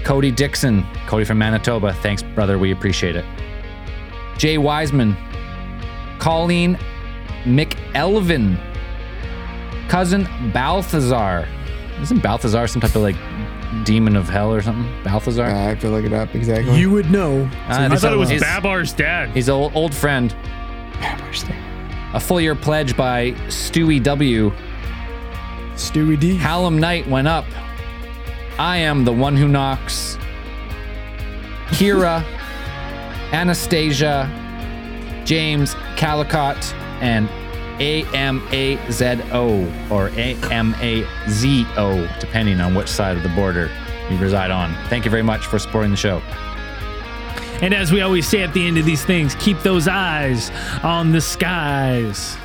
[SPEAKER 3] Cody Dixon. Cody from Manitoba. Thanks, brother. We appreciate it. Jay Wiseman. Colleen McElvin. Cousin Balthazar. Isn't Balthazar some type of like demon of hell or something? Balthazar?
[SPEAKER 1] I have to look it up exactly.
[SPEAKER 4] You would know.
[SPEAKER 3] Ah,
[SPEAKER 2] I thought it was
[SPEAKER 3] is-
[SPEAKER 2] Babar's dad.
[SPEAKER 3] He's an old, old friend. Babar's dad. A full year pledge by Stewie W.
[SPEAKER 4] Stewie D.
[SPEAKER 3] Hallam Knight went up. I am the one who knocks. Kira, Anastasia, James Calicott, and AMAZO or AMAZO, depending on which side of the border you reside on. Thank you very much for supporting the show.
[SPEAKER 2] And as we always say at the end of these things, keep those eyes on the skies.